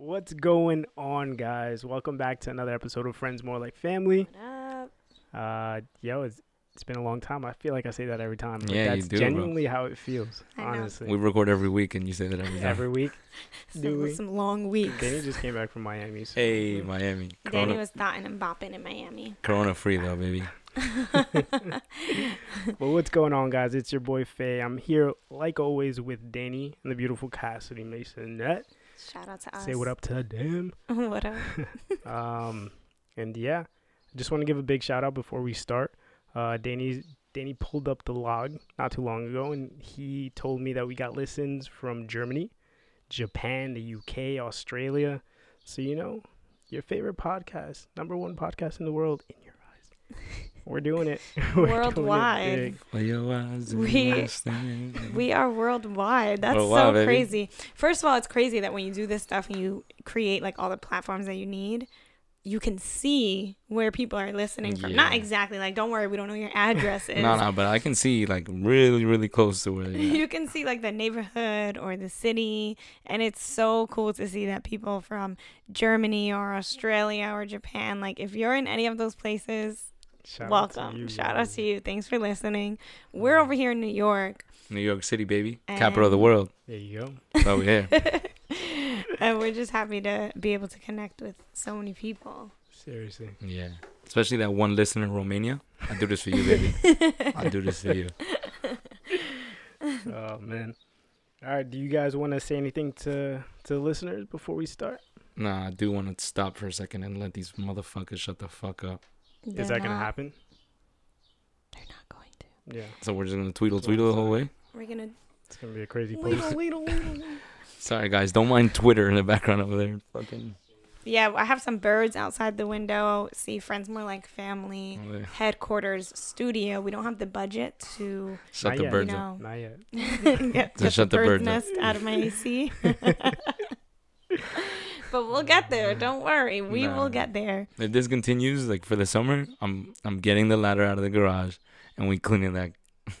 What's going on, guys? Welcome back to another episode of Friends More Like Family. What up? Uh, yo, it's, it's been a long time. I feel like I say that every time. but Yeah, you that's do, bro. genuinely how it feels. I know. honestly, We record every week, and you say that every time. every week. Some, Do we? some long weeks. Danny just came back from Miami. So Hey, Miami. Danny was thoughting and bopping in Miami. corona free though, baby. well, what's going on, guys? It's your boy Faye. I'm here, like always, with Danny and the beautiful Cassidy Mason. Masonette. Shout out to us. Say what up to them. what up? Um, and yeah, just want to give a big shout out before we start. Uh, Danny's Danny pulled up the log not too long ago, and he told me that we got listens from Germany, Japan, the UK, Australia. So you know, your favorite podcast, number one podcast in the world, in your eyes. We're doing it We're doing it Worldwide. big. Well, your eyes and We- We are worldwide. That's Worldwide, so baby. crazy. First of all, it's crazy that when you do this stuff and you create like all the platforms that you need, you can see where people are listening from. Not exactly like, don't worry, we don't know your addresses. No, no, but I can see like really, really close to where they you can see like the neighborhood or the city and it's so cool to see that people from germany or australia or japan like if you're in any of those places Shout out welcome you shout out to you thanks for listening we're over here in new york New York City, baby, capital of the world. There you go. That's why we're here. and we're just happy to be able to connect with so many people Seriously. Yeah, especially that one listener in Romania. I do this for you, baby. I do this for you. oh man. All right. Do you guys want to say anything to to the listeners before we start? Nah, I do want to stop for a second and let these motherfuckers shut the fuck up. Is They're that gonna happen? they're not going to Yeah. So we're just gonna tweedle tweedle the whole way. we're gonna It's gonna be a crazy post. Weedle, weedle, weedle. Sorry, guys. Don't mind Twitter in the background over there. Fucking. yeah i have some birds outside the window see friends more like family oh, over there. headquarters studio we don't have the budget to Shut the birds you up. know Not yet. get, So shut the the bird's birds nest out of my AC. but we'll get there. Don't worry. We Nah. will get there. If this continues, like for the summer, I'm I'm getting the ladder out of the garage and we cleaning that.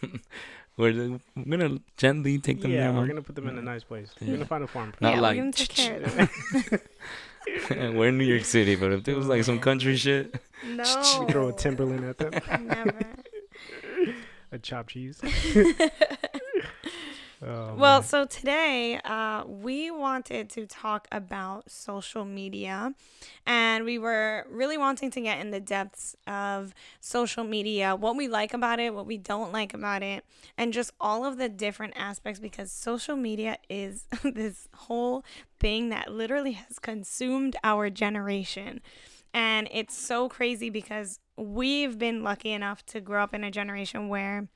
we're, we're gonna gently take them down. yeah, down. we're gonna put them in a nice place. We're gonna find a farm. Not yeah, like- we're gonna take care of them. we're in New York City, but if it was like some country shit, No. Throw a Timberland at them. Never. A chopped cheese. Oh, Well, man. so today uh, we wanted to talk about social media, and we were really wanting to get in the depths of social media, what we like about it, what we don't like about it, and just all of the different aspects because social media is this whole thing that literally has consumed our generation. And it's so crazy because we've been lucky enough to grow up in a generation where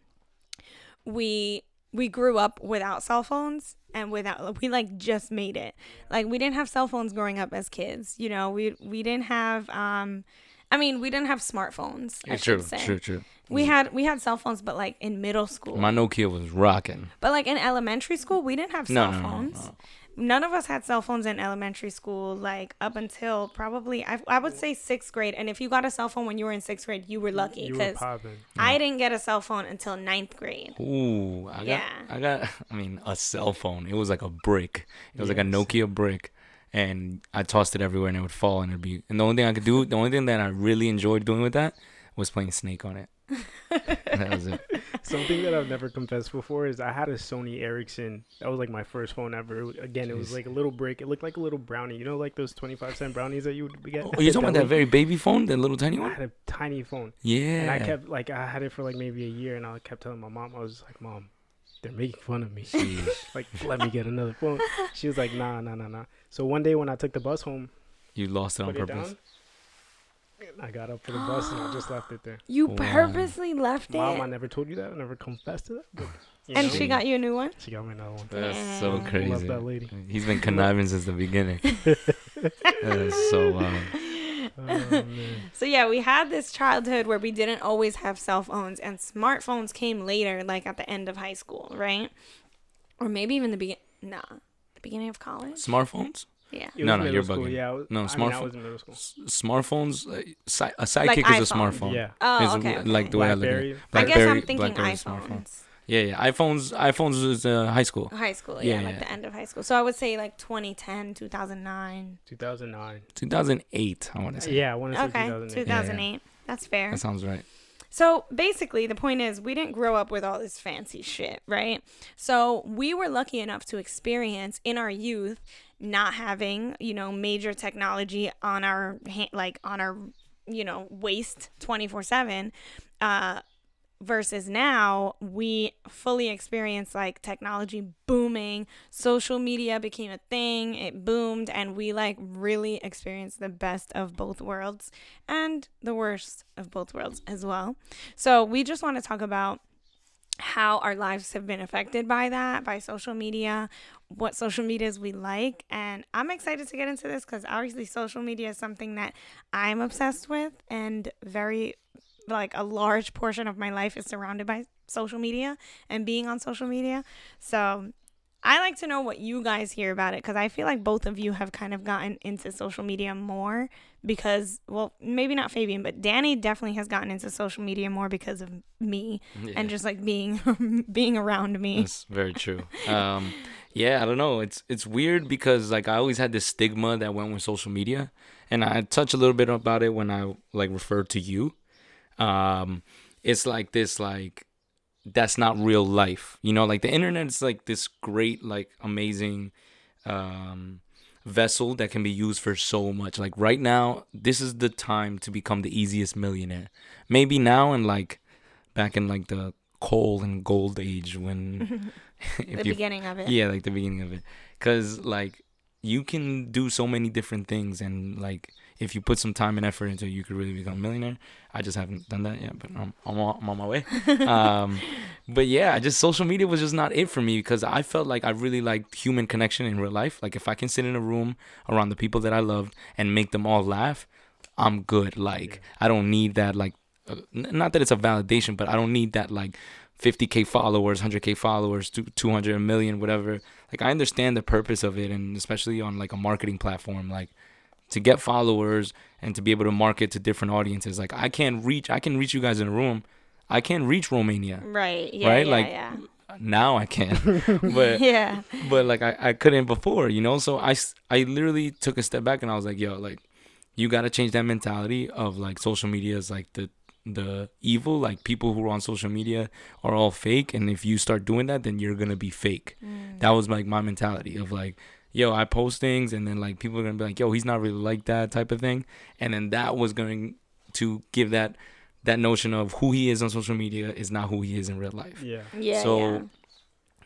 we we grew up without cell phones and without we like just made it like we didn't have cell phones growing up as kids you know we we didn't have um i mean we didn't have smartphones I true, say. true, true. we had we had cell phones but like in middle school My Nokia was rocking. but like in elementary school we didn't have No, cell no, no, phones no. None of us had cell phones in elementary school like up until probably I, I would say sixth grade and if you got a cell phone when you were in sixth grade you were lucky you were because popping. i didn't get a cell phone until ninth grade Ooh, I got, Yeah. I got. I mean, a cell phone. It was like a brick. It was like a Nokia brick, and I tossed it everywhere, and it would fall, and it'd be. And the only thing I could do, the only thing that I really enjoyed doing with that, was playing Snake on it. that was it. Something that I've never confessed before is I had a Sony Ericsson. That was like my first phone ever. Again, it was like a little brick. It looked like a little brownie. You know, like those twenty-five cent brownies that you would get. Oh, you're talking about that very baby phone, that little tiny one. I had a tiny phone, Yeah. and I kept like I had it for like maybe a year, and I kept telling my mom, I was like, "Mom, they're making fun of me. Like, let me get another phone." She was like, "Nah, nah, nah, nah." So one day when I took the bus home, You lost it on put it purpose. down. And I got up for the bus and I just left it there. you Wow. purposely left it Mom, I never told you that. I never confessed to that. But, and know, she got you a new one she got me another one. That's so Damn. crazy. Love that lady. He's been conniving since the beginning. that is so wild. Oh. So yeah, we had this childhood where we didn't always have cell phones and smartphones came later, like at the end of high school, right? Or maybe even the begin nah, the beginning of college. Smartphones? Yeah. It No, no, you're school, bugging. Yeah, was, No, I mean, I smartphone- was in middle school. S- smartphones, uh, a sidekick Like is a smartphone. Yeah. Oh, Is okay. like the way I look at it. Blackberry. I guess I'm thinking Blackberry's a smartphone. iPhones. Yeah, yeah. iPhones, iPhones was uh, high school. High school, yeah, Yeah, like yeah. the end of high school. So I would say like 2010, 2009. 2009. 2008, I want to say. Yeah, I want to say Okay, 2008. 2008. That's fair. That sounds right. So basically, the point is, we didn't grow up with all this fancy shit, right? So we were lucky enough to experience in our youth not having, you know, major technology on our ha- like on our, you know, waist twenty four seven. Uh, versus now we fully experience like technology booming social media became a thing it boomed and we like really experienced the best of both worlds and the worst of both worlds as well so we just want to talk about how our lives have been affected by that by social media what social medias we like and i'm excited to get into this because obviously social media is something that i'm obsessed with and very like a large portion of my life is surrounded by social media and being on social media. So I like to know what you guys hear about it because I feel like both of you have kind of gotten into social media more because, well, maybe not Fabian, but Danny definitely has gotten into social media more because of me and just like being being around me. That's very true. Um, yeah, I don't know. It's it's weird because like I always had this stigma that went with social media, and I touch a little bit about it when I like referred to you. Um, it's like this like that's not real life, you know. Like the internet is like this great like amazing um vessel that can be used for so much. Like right now, this is the time to become the easiest millionaire. Maybe now and like back in like the coal and gold age when the beginning of it. yeah like the beginning of it because like you can do so many different things and like if you put some time and effort into it you could really become a millionaire. I just haven't done that yet but i'm, I'm, on, I'm on my way. Um but yeah just social media was just not it for me because i felt like i really liked human connection in real life. Like if i can sit in a room around the people that i love and make them all laugh i'm good. Like i don't need that like uh, n- not that it's a validation but i don't need that like 50k followers 100k followers two- 200 a million whatever. Like i understand the purpose of it and especially on like a marketing platform like to get followers and to be able to market to different audiences like i can't reach i can reach you guys in a room i can't reach romania Right. Yeah. Right, Yeah, like- yeah. now i can but yeah. but like I, I couldn't before you know so I I literally took a step back and i was like yo like you got to change that mentality of like social media is like the the evil like people who are on social media are all fake and if you start doing that then you're gonna be fake Mm. that was like my mentality of like yo i post things and then like people are gonna be like yo he's not really like that type of thing and then that was going to give that that notion of who he is on social media is not who he is in real life Yeah. Yeah. so yeah.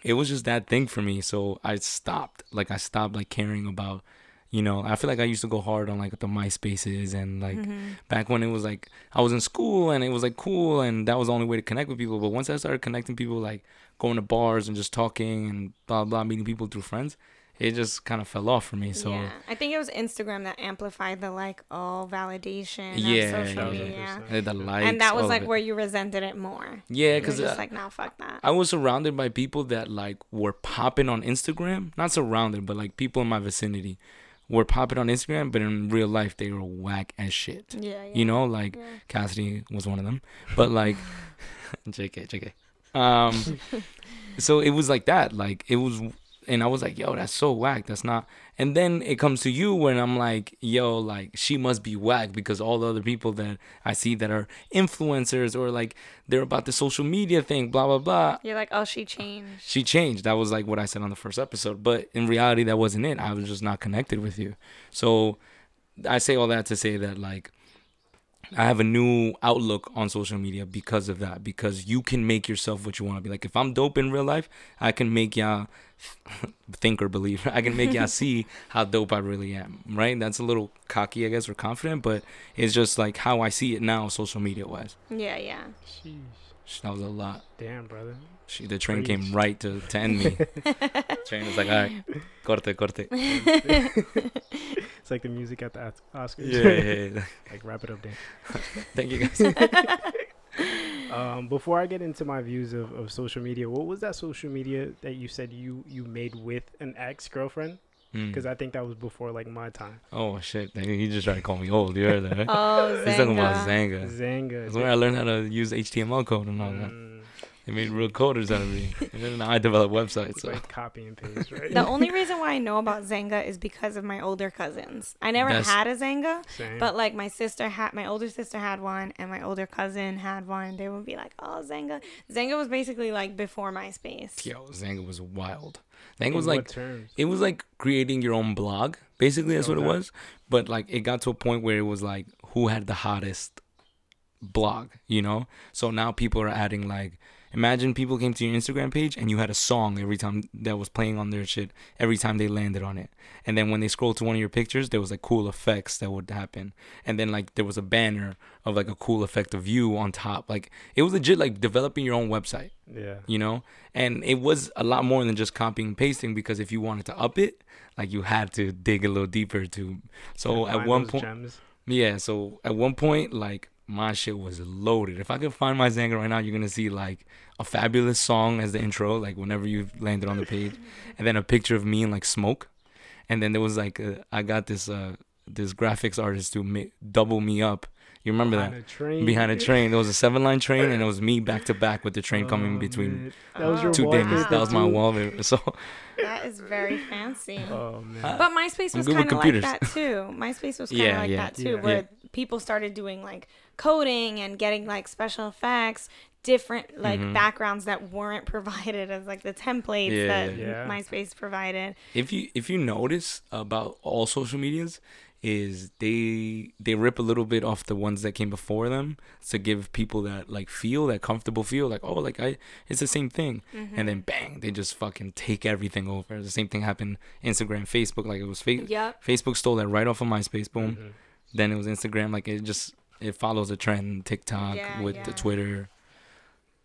it was just that thing for me so i stopped like i stopped like caring about you know i feel like i used to go hard on like the myspaces and like Mhm. back when it was like i was in school and it was like cool and that was the only way to connect with people but once i started connecting people like going to bars and just talking and blah blah meeting people through friends it just kind of fell off for me so yeah, I think it was Instagram that amplified the like all validation Yeah, of social yeah. media, uh, the likes and that was like it. where you resented it more. yeah You're because just like, now fuck that. I was surrounded by people that like were popping on Instagram. Not surrounded, but like people in my vicinity were popping on Instagram, but in real life they were whack as shit. yeah, yeah. You know, like Yeah. Cassidy was one of them. But like JK, JK. Um so it was like that. Like it was and I was like, yo, that's so whack. That's not and then it comes to you when I'm like, yo, like she must be whack because all the other people that I see that are influencers or like they're about the social media thing, blah blah blah. You're like, oh, she changed. She changed. That was like what I said on the first episode. But in reality that wasn't it. I was just not connected with you. So I say all that to say that like I have a new outlook on social media because of that. Because you can make yourself what you want to be. Like if I'm dope in real life, I can make y'all think or believe. I can make y'all see how dope I really am. Right? That's a little cocky, I guess, or confident, but it's just like how I see it now, social media wise. Yeah, yeah. Sheesh. That was a lot. Damn, brother. She, the train Preach. came right to, to end me. train was like, all right, corte, corte. It's like the music at the Oscars. Yeah, yeah, yeah. like wrap it up, Dan. Thank you guys. Um, before I get into my views of, of social media, what was that social media that you said you you made with an ex girlfriend? Mm. Because I think that was before like my time. Oh shit! Dang, He just tried to call me old. You heard that? Right? Oh, He's talking about Xanga. Xanga. That's where I learned how to use HTML code and all that. They made real coders out of me. And then I develop websites. So like copy and paste, right? The only reason why I know about Xanga is because of my older cousins. I never That's- had a Xanga, Same. but like my sister had, my older sister had one, and my older cousin had one. They would be like, "Oh, Xanga." Xanga was basically like before MySpace. yo, Xanga was wild. Xanga In was like terms? it was like creating your own blog. Basically, that's what it was. But like it got to a point where it was like who had the hottest blog, you know? So now people are adding like imagine people came to your Instagram page and you had a song every time that was playing on their shit every time they landed on it. And then when they scrolled to one of your pictures, there was like cool effects that would happen. And then like there was a banner of like a cool effect of you on top. Like it was legit like developing your own website Yeah. you know and it was a lot more than just copying and pasting because if you wanted to up it like you had to dig a little deeper to so at one point gems. yeah so at one point like my shit was loaded. If i could find my xanga right now you're gonna see like a fabulous song as the intro like whenever you landed on the page and then a picture of me in like smoke. And then there was like uh, i got this uh this graphics artist to ma- double me up you remember that Behind a train. behind a train. There was a seven line train, and it was me back to back with the train coming Oh, between man. That was your Oh, two wow. That was my too? wallpaper. So That is very fancy. Oh man. But MySpace I'm was kind of like that too. MySpace was kind of Yeah, like yeah, that too, yeah. where people started doing like coding and getting like special effects, different like Mhm. backgrounds that weren't provided as like the templates Yeah, that yeah. MySpace provided. if you if you notice about all social medias, is they they rip a little bit off the ones that came before them to give people that like feel that comfortable feel like oh like I it's the same thing Mm-hmm. and then bang they just fucking take everything over the same thing happened Instagram Facebook like it was fa- Yep. Facebook stole that right off of MySpace boom Mhm. then it was Instagram like it just it follows a trend TikTok Yeah, with the. Twitter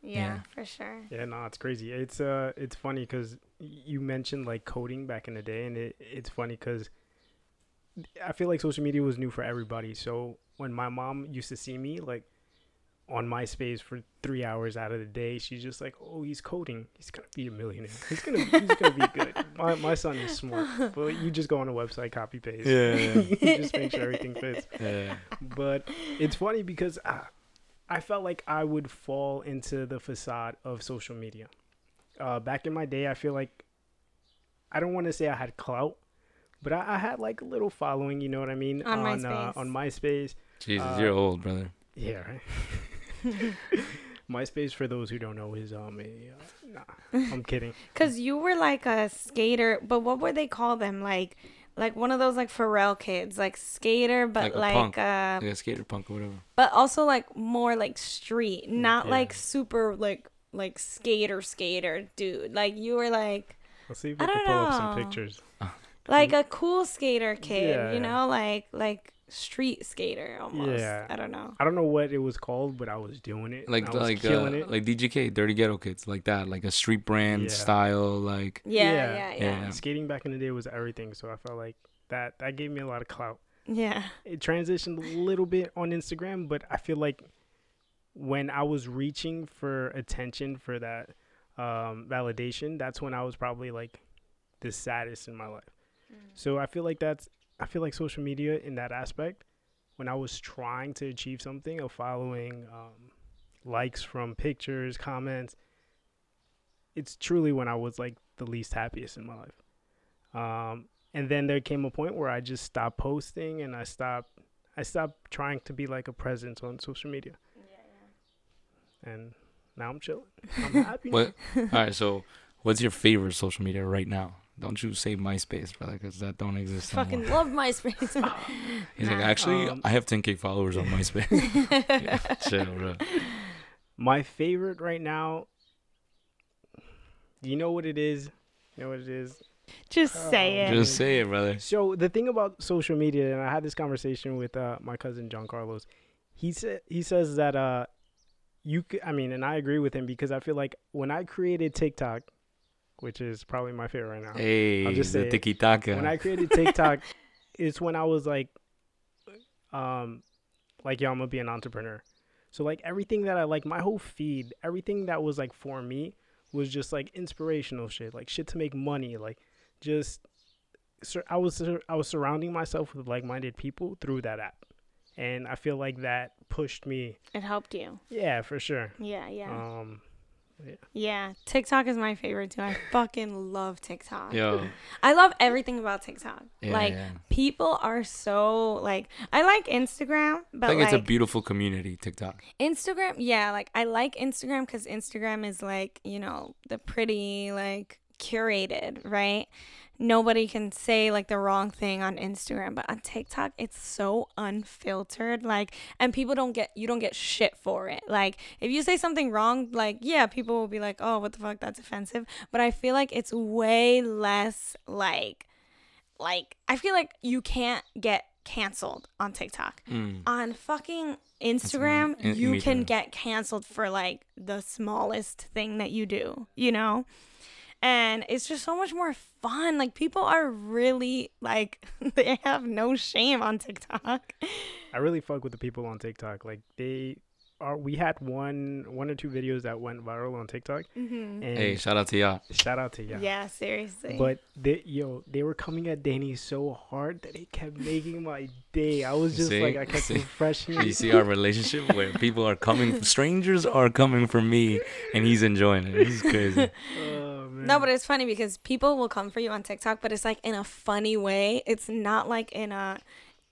Yeah, Yeah. for sure. Yeah, no, it's crazy. It's uh, it's funny because you mentioned like coding back in the day, and it it's funny because I feel like social media was new for everybody. So when my mom used to see me like on MySpace for three hours out of the day, she's just like, "Oh, he's coding. He's gonna be a millionaire. He's gonna he's gonna be good. My my son is smart, but you just go on a website, copy paste. Yeah, you just make sure everything fits." yeah but it's funny because uh, I felt like I would fall into the facade of social media. Uh, back in my day, I feel like I don't want to say I had clout, but I, I had like a little following. You know what I mean? On Uh, MySpace. on MySpace. Jesus Uh, you're old brother Yeah. Right? MySpace, for those who don't know, is um a uh, nah. I'm kidding. Cause you were like a skater, but what would they call them? Like, like one of those like Pharrell kids, like skater, but Like a like, punk. uh, like a skater punk or whatever but also like more like street, not Yeah. like super like like skater skater dude. Like you were like Let's see if I we can don't pull up some pictures. like a cool skater kid, Yeah, you know, like like street skater almost. Yeah. I don't know. I don't know what it was called, but I was doing it. like like uh, it. like DGK, Dirty Ghetto Kids, like that, like a street brand Yeah. style, like Yeah, Yeah. yeah, yeah, Yeah. yeah. skating back in the day was everything so i felt like that that gave me a lot of clout Yeah. it transitioned a little bit on instagram but i feel like when i was reaching for attention for that um, validation that's when i was probably like the saddest in my life so i feel like that's i feel like social media in that aspect when i was trying to achieve something of following um, likes from pictures comments it's truly when i was like the least happiest in my life um, and then there came a point where I just stopped posting and I stopped I stopped trying to be like a presence on social media. Yeah. And now I'm chilling. I'm happy. what? All right, so what's your favorite social media right now? Don't you say MySpace, brother, because that don't exist Fucking anymore. love MySpace. He's like, actually, Um, I have 10k followers on MySpace. yeah, chill, bro. My favorite right now. You know what it is? You know what it is? Just say Oh, it. Just say it, brother. So the thing about social media, and I had this conversation with uh, my cousin John Carlos. He said he says that uh, you. c- I mean, and I agree with him because I feel like when I created TikTok, which is probably my favorite right now. Hey, i just the say tiki taka. when I created TikTok, it's when I was like, um, like yo, I'm gonna be an entrepreneur. So like everything that I like, my whole feed, everything that was like for me was just like inspirational shit, like shit to make money, like just. sur- I was sur- I was surrounding myself with like-minded people through that app, and I feel like that pushed me. It helped you. Yeah, for sure. Yeah, yeah. Um, Yeah, TikTok is my favorite too. I fucking love TikTok. Yo, I love everything about TikTok. yeah, like yeah. people are so like I like Instagram, I but think like it's a beautiful community, TikTok. Instagram, yeah, like I like Instagram cuz Instagram is like, you know, the pretty like curated, right? Nobody can say like the wrong thing on Instagram, but on TikTok it's so unfiltered like and people don't get you don't get shit for it. Like if you say something wrong, like yeah, people will be like, "Oh, what the fuck, that's offensive." But I feel like it's way less like like I feel like you can't get canceled on TikTok Mm. on fucking Instagram, in- you can get canceled for like the smallest thing that you do, you know? And it's just so much more fun. Like people are really like they have no shame on TikTok. I really fuck with the people on TikTok. Like they are. We had one, one or two videos that went viral on TikTok, Mm-hmm. and Hey, shout out to y'all. shout out to y'all. yeah. seriously. But they, yo, they were coming at Danny so hard that it kept making my day. I was just See? like, I kept See? refreshing. You see our relationship where people are coming, strangers are coming for me, and he's enjoying it. He's crazy. Oh, man. no, but it's funny because people will come for you on TikTok, but it's like in a funny way. It's not like in a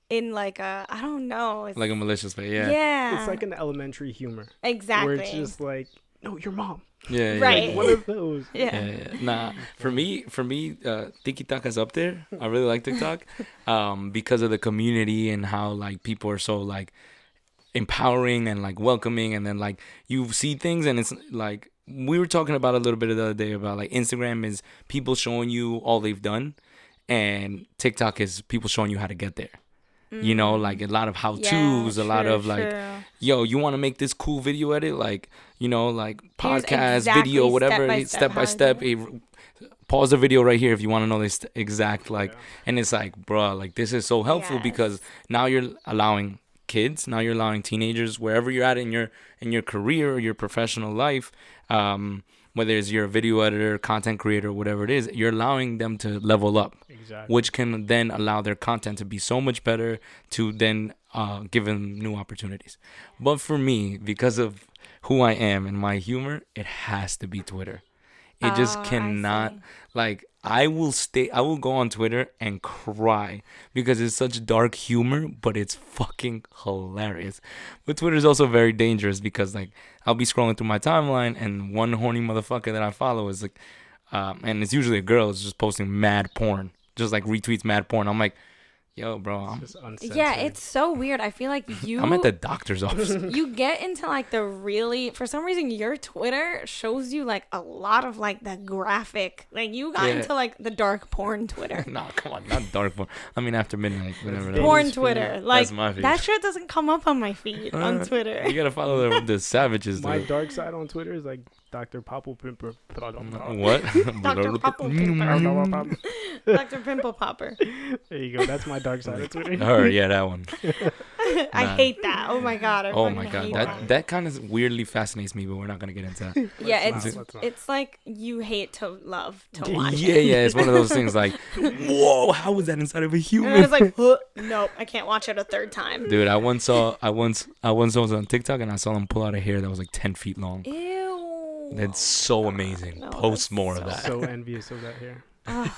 in like a I don't know. It's, Like a malicious way. Yeah. yeah. it's like an elementary humor exactly. where it's just like, no, your mom. Yeah. yeah, Right. yeah. One of those. yeah. Yeah, yeah. Nah, for me, for me, uh, Tiki Taka's up there. I really like TikTok, um, because of the community and how like people are so like empowering and like welcoming, and then like you see things and it's like we were talking about a little bit the other day about like Instagram is people showing you all they've done, and TikTok is people showing you how to get there. You know, mm. like a lot of how tos, a lot of like true. yo, you want to make this cool video edit, like you know, like podcast, exactly video, whatever, step-by-step step by step. do Pause the video right here if you want to know this exact like, Yeah. and it's like, bruh, like this is so helpful Yes. because now you're allowing kids, now you're allowing teenagers, wherever you're at in your in your career or your professional life, um, whether it's you're a video editor, content creator, whatever it is, you're allowing them to level up Exactly. which can then allow their content to be so much better to then uh, give them new opportunities. But for me, because of who I am and my humor, it has to be Twitter. It just Oh, I cannot like I will stay I will go on Twitter and cry because it's such dark humor, but it's fucking hilarious. But Twitter is also very dangerous because like I'll be scrolling through my timeline and one horny motherfucker that I follow is like um, and it's usually a girl is just posting mad porn. Just like retweets mad porn. I'm like, yo, bro, I'm, Just. Yeah, it's so weird. I feel like you I'm at the doctor's office. you get into like the really for some reason your Twitter shows you like a lot of like the graphic. Like you got Yeah. into like the dark porn Twitter. nah, come on, not dark porn. I mean after midnight, whatever. that Danny's porn feed. Twitter. Like my feed. that shit doesn't come up on my feed on Uh, Twitter. You gotta follow the, the savages. My dark side on Twitter is like Dr. Popple Pimper. Mm, what? Dr. Popple mm. Pimper. Dr. Pimple Popper. There you go. That's my dark side of Twitter. Her, yeah, that one. I Nah. hate that. Oh my god. I Oh my god, hate that that kind of weirdly fascinates me, but we're not gonna get into that. Yeah, Let's it's not, it's like you hate to love to Yeah, watch. yeah, it. yeah, it's one of those things like, whoa, how was that inside of a human? And I was like, "Huh, nope, I can't watch it a third time. Dude, I once saw, I once, I once was on TikTok and I saw them pull out a hair that was like ten feet long. Ew. That's so amazing. No, Post more so of that. so envious of that hair. Ugh,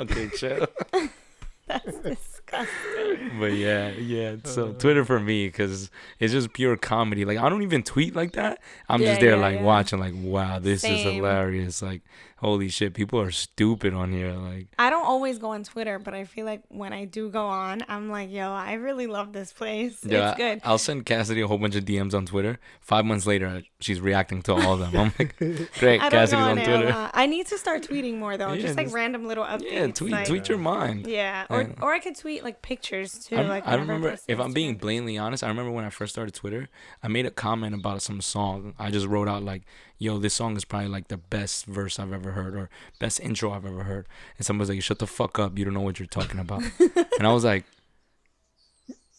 Okay, chill. that's disgusting. but yeah, yeah. So Uh. Twitter for me because it's just pure comedy. Like I don't even tweet like that. I'm Yeah, just there yeah, like yeah. watching. Like wow, this is hilarious. Like holy shit, people are stupid on here. Like I don't always go on Twitter, but I feel like when I do go on, I'm like, yo, I really love this place. yeah, it's good. I, will send Cassidy a whole bunch of DMs on Twitter. Five months later, she's reacting to all of them. I'm like, great, Cassidy's go on on Twitter. lot. I need to start tweeting more though, Yeah, just like just- random little updates. Yeah, tweet, like- tweet your mind. Yeah, or And- or I could tweet like pictures too. I, like I remember, post if I'm being blatantly honest, I remember when I first started Twitter, I made a comment about some song. I just wrote out like, "Yo, this song is probably like the best verse I've ever heard or best intro I've ever heard." And somebody's like, "Shut the fuck up! You don't know what you're talking about." and I was like,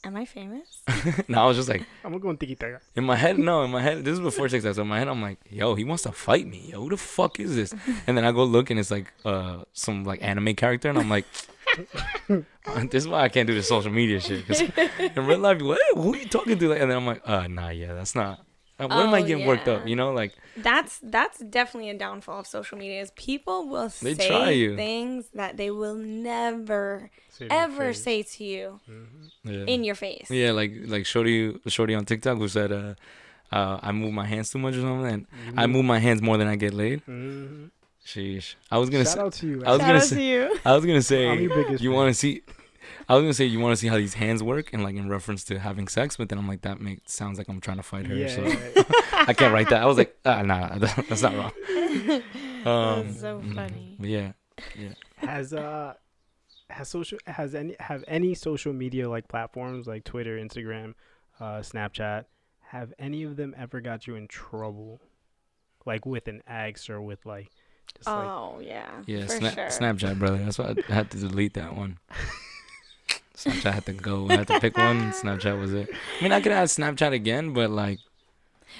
Am I famous? no, I was just like, I'm gonna go on Tiki in my head, no, in my head, this is before TikTok. So in my head, I'm like, "Yo, he wants to fight me. Yo, who the fuck is this?" And then I go look, and it's like uh some like anime character, and I'm like. this is why I can't do the social media shit. 'cause in real life, what? Who are you talking to? And then I'm like, uh, nah, yeah, that's not. Uh, what am I Oh, getting worked up? You know, like That's that's definitely a downfall of social media. Is people will They say try you. things that they will never Say it in your ever say to you Mhm. yeah. in your face. Yeah, like like Shorty Shorty on TikTok who said uh, uh I move my hands too much or something, and You I move my hands more than I get laid. Mhm. Sheesh. I was gonna Shout say, out to you. I was Shout gonna out say- to you. I was gonna I'm say your biggest you want to see. I was gonna say you want to see how these hands work and like in reference to having sex, but then I'm like that makes sounds like I'm trying to fight her. Yeah, so yeah, yeah. I can't write that. I was like, ah, nah, that's not wrong. Um, That's so mm, funny. but yeah, has uh has social has any have any social media like platforms like Twitter, Instagram, uh, Snapchat have any of them ever got you in trouble, like with an ex or with like just like Oh yeah. yeah. For Sna- sure. Snapchat, brother. That's why I had to delete that one. Snapchat had to go. I had to pick one. Snapchat was it. I mean, I could add Snapchat again, but like,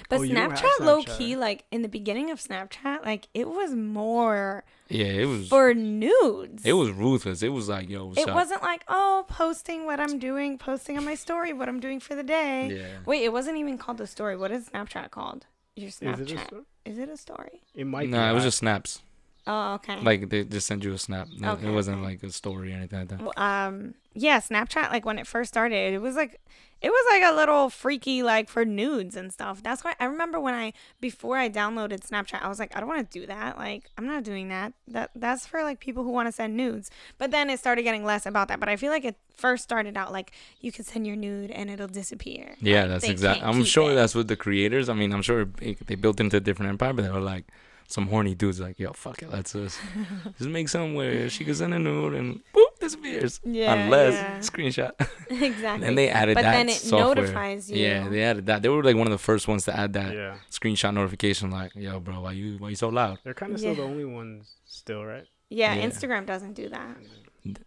But Oh, you Snapchat, low key, like in the beginning of Snapchat, like it was more yeah, it was. for nudes. It was ruthless. It was like, yo, what's It up? wasn't like oh, posting what I'm doing, posting on my story what I'm doing for the day. Yeah. Wait, it wasn't even called a story. What is Snapchat called? Your is it, a Snapchat. Sto- Is it a story? it might Nah, be it was just snaps. Oh, okay. Like they just send you a snap. It- Okay, it wasn't okay. like a story or anything like that. Well, um, yeah, Snapchat. Like when it first started, it was like, it was like a little freaky, like for nudes and stuff. That's why I remember when I before I downloaded Snapchat, I was like, I don't want to do that. Like I'm not doing that. That that's for like people who want to send nudes. But then it started getting less about that. But I feel like it first started out like you can send your nude and it'll disappear. Yeah, Like, that's exactly. I'm sure it. that's what the creators. I mean, I'm sure it, they built into a different empire, but they were like some horny dudes like, yo, fuck it, let's just just make something where she goes send a nude and boop disappears. Yeah, Unless yeah. screenshot. exactly. and they added but that But then it software. notifies you. Yeah, they added that. They were like one of the first ones to add that yeah. screenshot notification. Like, yo, bro, why you why you so loud? They're kind of still the only ones still, right? yeah, Yeah. Instagram doesn't do that.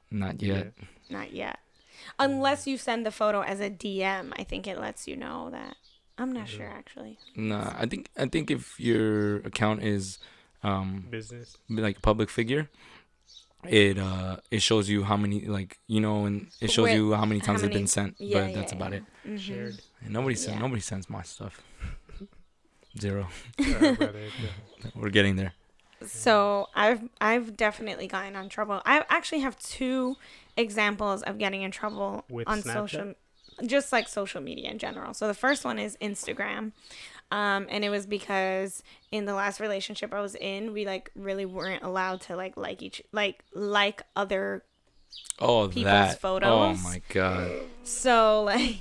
Not yet. Not yet. Unless you send the photo as a DM, I think it lets you know that. I'm not sure actually. Nah, I think I think if your account is um Business. like public figure it uh it shows you how many like you know and it shows Where- you how many how times it's many- been sent Yeah, but yeah, that's about yeah. it Mhm. Shared. and nobody send Yeah. nobody sends my stuff zero Sorry, brother. Yeah. we're getting there So I've I've definitely gotten on trouble. I actually have two examples of getting in trouble With on Snapchat? social, just like social media in general. So the first one is Instagram, um, and it was because in the last relationship I was in, we like really weren't allowed to like like each like like other. oh People's that oh my god So like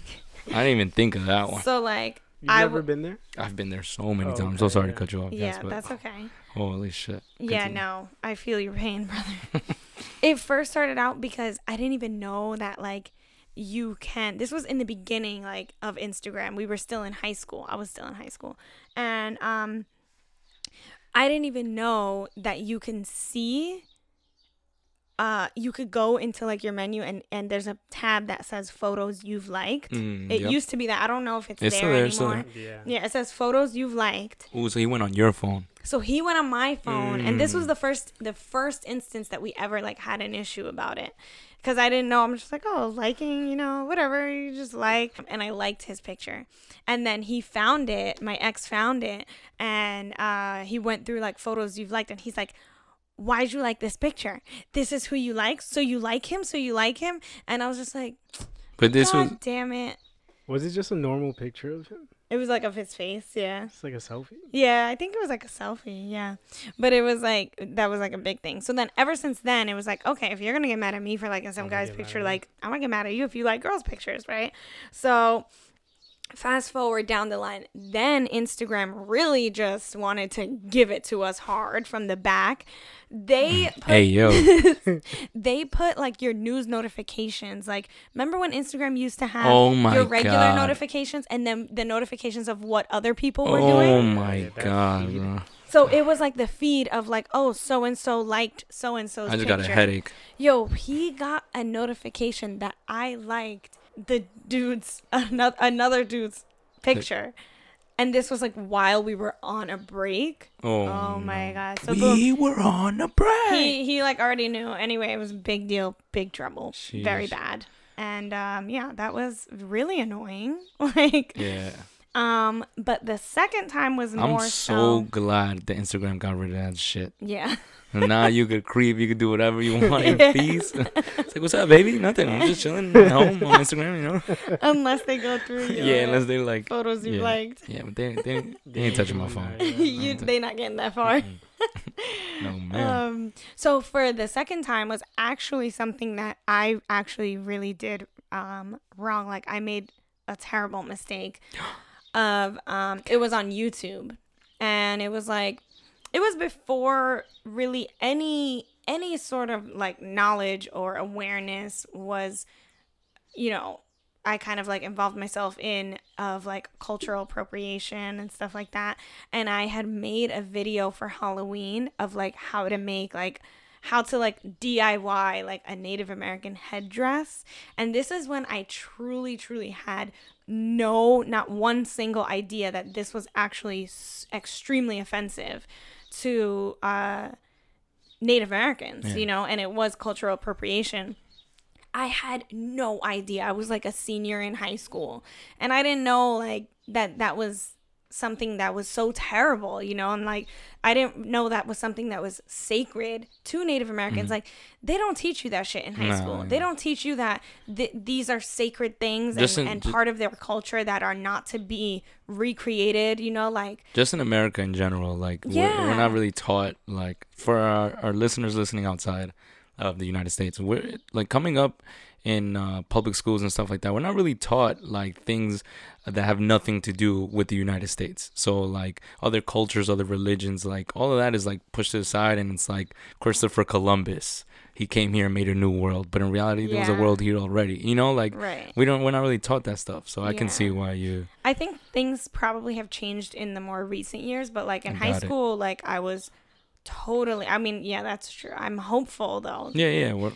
i didn't even think of that one so like You've I never w- been there? i've been there so many Oh, times so sorry yeah. to cut you off yeah, yes, but that's okay. holy shit Yeah, no, I feel your pain, brother. it first started out because I didn't even know that like you can. This was in the beginning like of Instagram. We were still in high school. I was still in high school, and um, I didn't even know that you can see. Uh, you could go into like your menu and and there's a tab that says photos you've liked. Mm, It yep. used to be that. I don't know if it's, It's still there there, it's still anymore. Yeah. Yeah, it says photos you've liked. Ooh, so he went on your phone So he went on my phone, and this was Mm. the first the first instance that we ever like had an issue about it, because I didn't know. I'm just like, oh, liking, you know, whatever, you just like, and I liked his picture, and then he found it. My ex found it, and uh, he went through like photos you've liked, and he's like. Why'd you like this picture? This is who you like. So you like him. So you like him. And I was just like, but this God was damn it! Was it just a normal picture of him? It was like of his face. Yeah. It's like a selfie. Yeah, I think it was like a selfie. Yeah. But it was like, that was like a big thing. So then ever since then, it was like, okay, if you're to get mad at me for liking some I'm guy's picture, like, I'm to get mad at you if you like girls' pictures, right? So fast forward down the line, then Instagram really just wanted to give it to us hard from the back. They mm. put, hey yo they put like your news notifications. Like, remember when Instagram used to have Oh my your regular God. notifications and then the notifications of what other people were oh doing? Oh my Yeah, god feed. bro. So it was like the feed of like, oh, so and so liked so and so's i just picture. got a headache Yo, he got a notification that I liked the dude's another another dude's picture, and this was like while we were on a break. oh, Oh, my no. god! So boom, we were on a break he he like already knew. Anyway, it was a big deal, big trouble, very bad. And um, yeah, that was really annoying. like, yeah Um, but the second time was more. I'm so so. glad the Instagram got rid of that shit. Yeah. And now you could creep, you could do whatever you want in peace. it's like, what's up, baby? Nothing. I'm just chilling at home on Instagram, you know? unless they go through your Yeah, unless they like, photos you yeah. liked. yeah, but they, they, they ain't touching my phone. you they not getting that far. No, man. Um, so for the second time was actually something that I actually really did um, wrong. Like I made a terrible mistake of um, it was on YouTube, and it was like it was before really any any sort of like knowledge or awareness was, you know. I kind of like involved myself in of like cultural appropriation and stuff like that. And I had made a video for Halloween of like how to make like how to like DIY like a Native American headdress. And this is when I truly, truly had no, not one single idea that this was actually s- extremely offensive to uh, Native Americans, Yeah. you know, and it was cultural appropriation. I had no idea. I was like a senior in high school, and I didn't know like that that was something that was so terrible, you know, and like I didn't know that was something that was sacred to Native Americans. Mm-hmm. Like they don't teach you that shit in high No, school. yeah. They don't teach you that th- these are sacred things and, in- and part of their culture that are not to be recreated, you know, like just in America in general, like we're, we're not really taught like for our, our listeners listening outside of the United States, we're like coming up in uh, public schools and stuff like that. We're not really taught like things that have nothing to do with the United States. So like other cultures, other religions, like all of that is like pushed aside, and it's like Christopher Columbus. He came here and made a new world, but in reality, there was a world here already. You know, like right. we don't, we're not really taught that stuff. So I can see why you. I think things probably have changed in the more recent years, but like in high got it. school, like I was totally I mean, yeah, that's true. I'm hopeful though. Yeah, yeah. We're,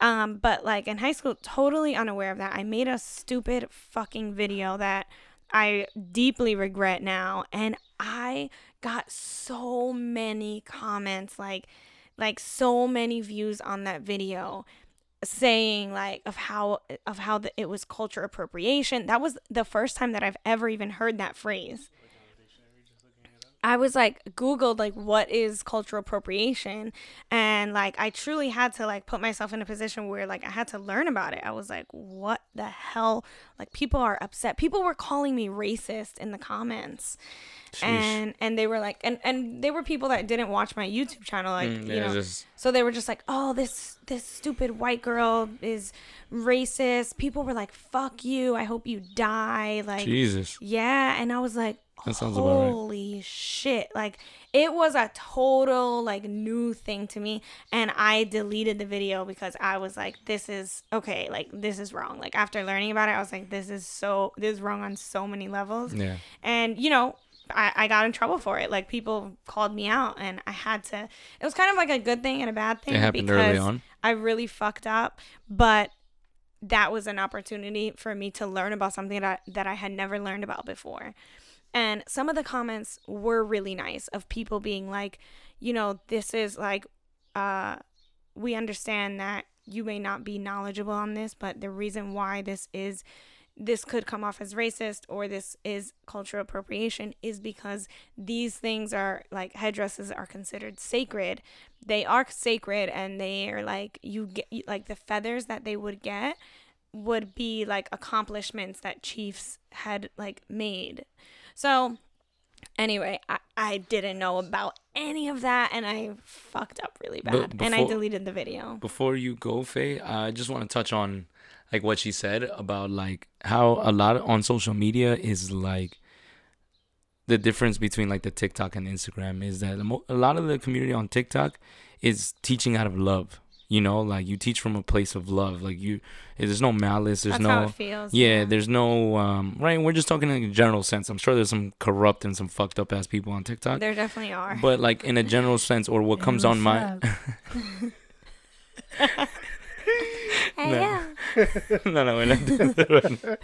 Um, but like in high school, totally unaware of that. I made a stupid fucking video that I deeply regret now, and I got so many comments, like, like so many views on that video, saying like of how of how the, it was culture appropriation. That was the first time that I've ever even heard that phrase. I was like googled like what is cultural appropriation and like I truly had to like put myself in a position where like I had to learn about it. I was like what the hell? Like people are upset. People were calling me racist in the comments. And and they were like and and they were people that didn't watch my YouTube channel like Mm, you know just so they were just like, "Oh, this this stupid white girl is racist." People were like, "Fuck you. I hope you die." Like Jesus. yeah, and I was like, That sounds about right. "Holy shit." Like it was a total like new thing to me, and I deleted the video because I was like, "This is okay. Like this is wrong." Like after learning about it, I was like, "This is so this is wrong on so many levels." Yeah. and you know I, I got in trouble for it like people called me out and i had to it was kind of like a good thing and a bad thing It happened because early on. i really fucked up but that was an opportunity for me to learn about something that I, that I had never learned about before and some of the comments were really nice of people being like you know this is like uh we understand that you may not be knowledgeable on this but the reason why this is this could come off as racist or this is cultural appropriation is because these things are like headdresses are considered sacred. They are sacred and they are like you get like the feathers that they would get would be like accomplishments that chiefs had like made. So anyway, I, I didn't know about any of that and I fucked up really But bad and I deleted the video. Before you go, Faye, I just want to touch on like what she said about like how a lot on social media is like the difference between like the TikTok and Instagram is that a lot of the community on TikTok is teaching out of love. You know, like you teach from a place of love. Like you, there's no malice. There's That's no how it feels. Yeah, there's no um right. We're just talking in a general sense. I'm sure there's some corrupt and some fucked up ass people on TikTok, there definitely are. but like in a general sense, or what comes on my Hey, No. yeah. no no we're not doing that right now.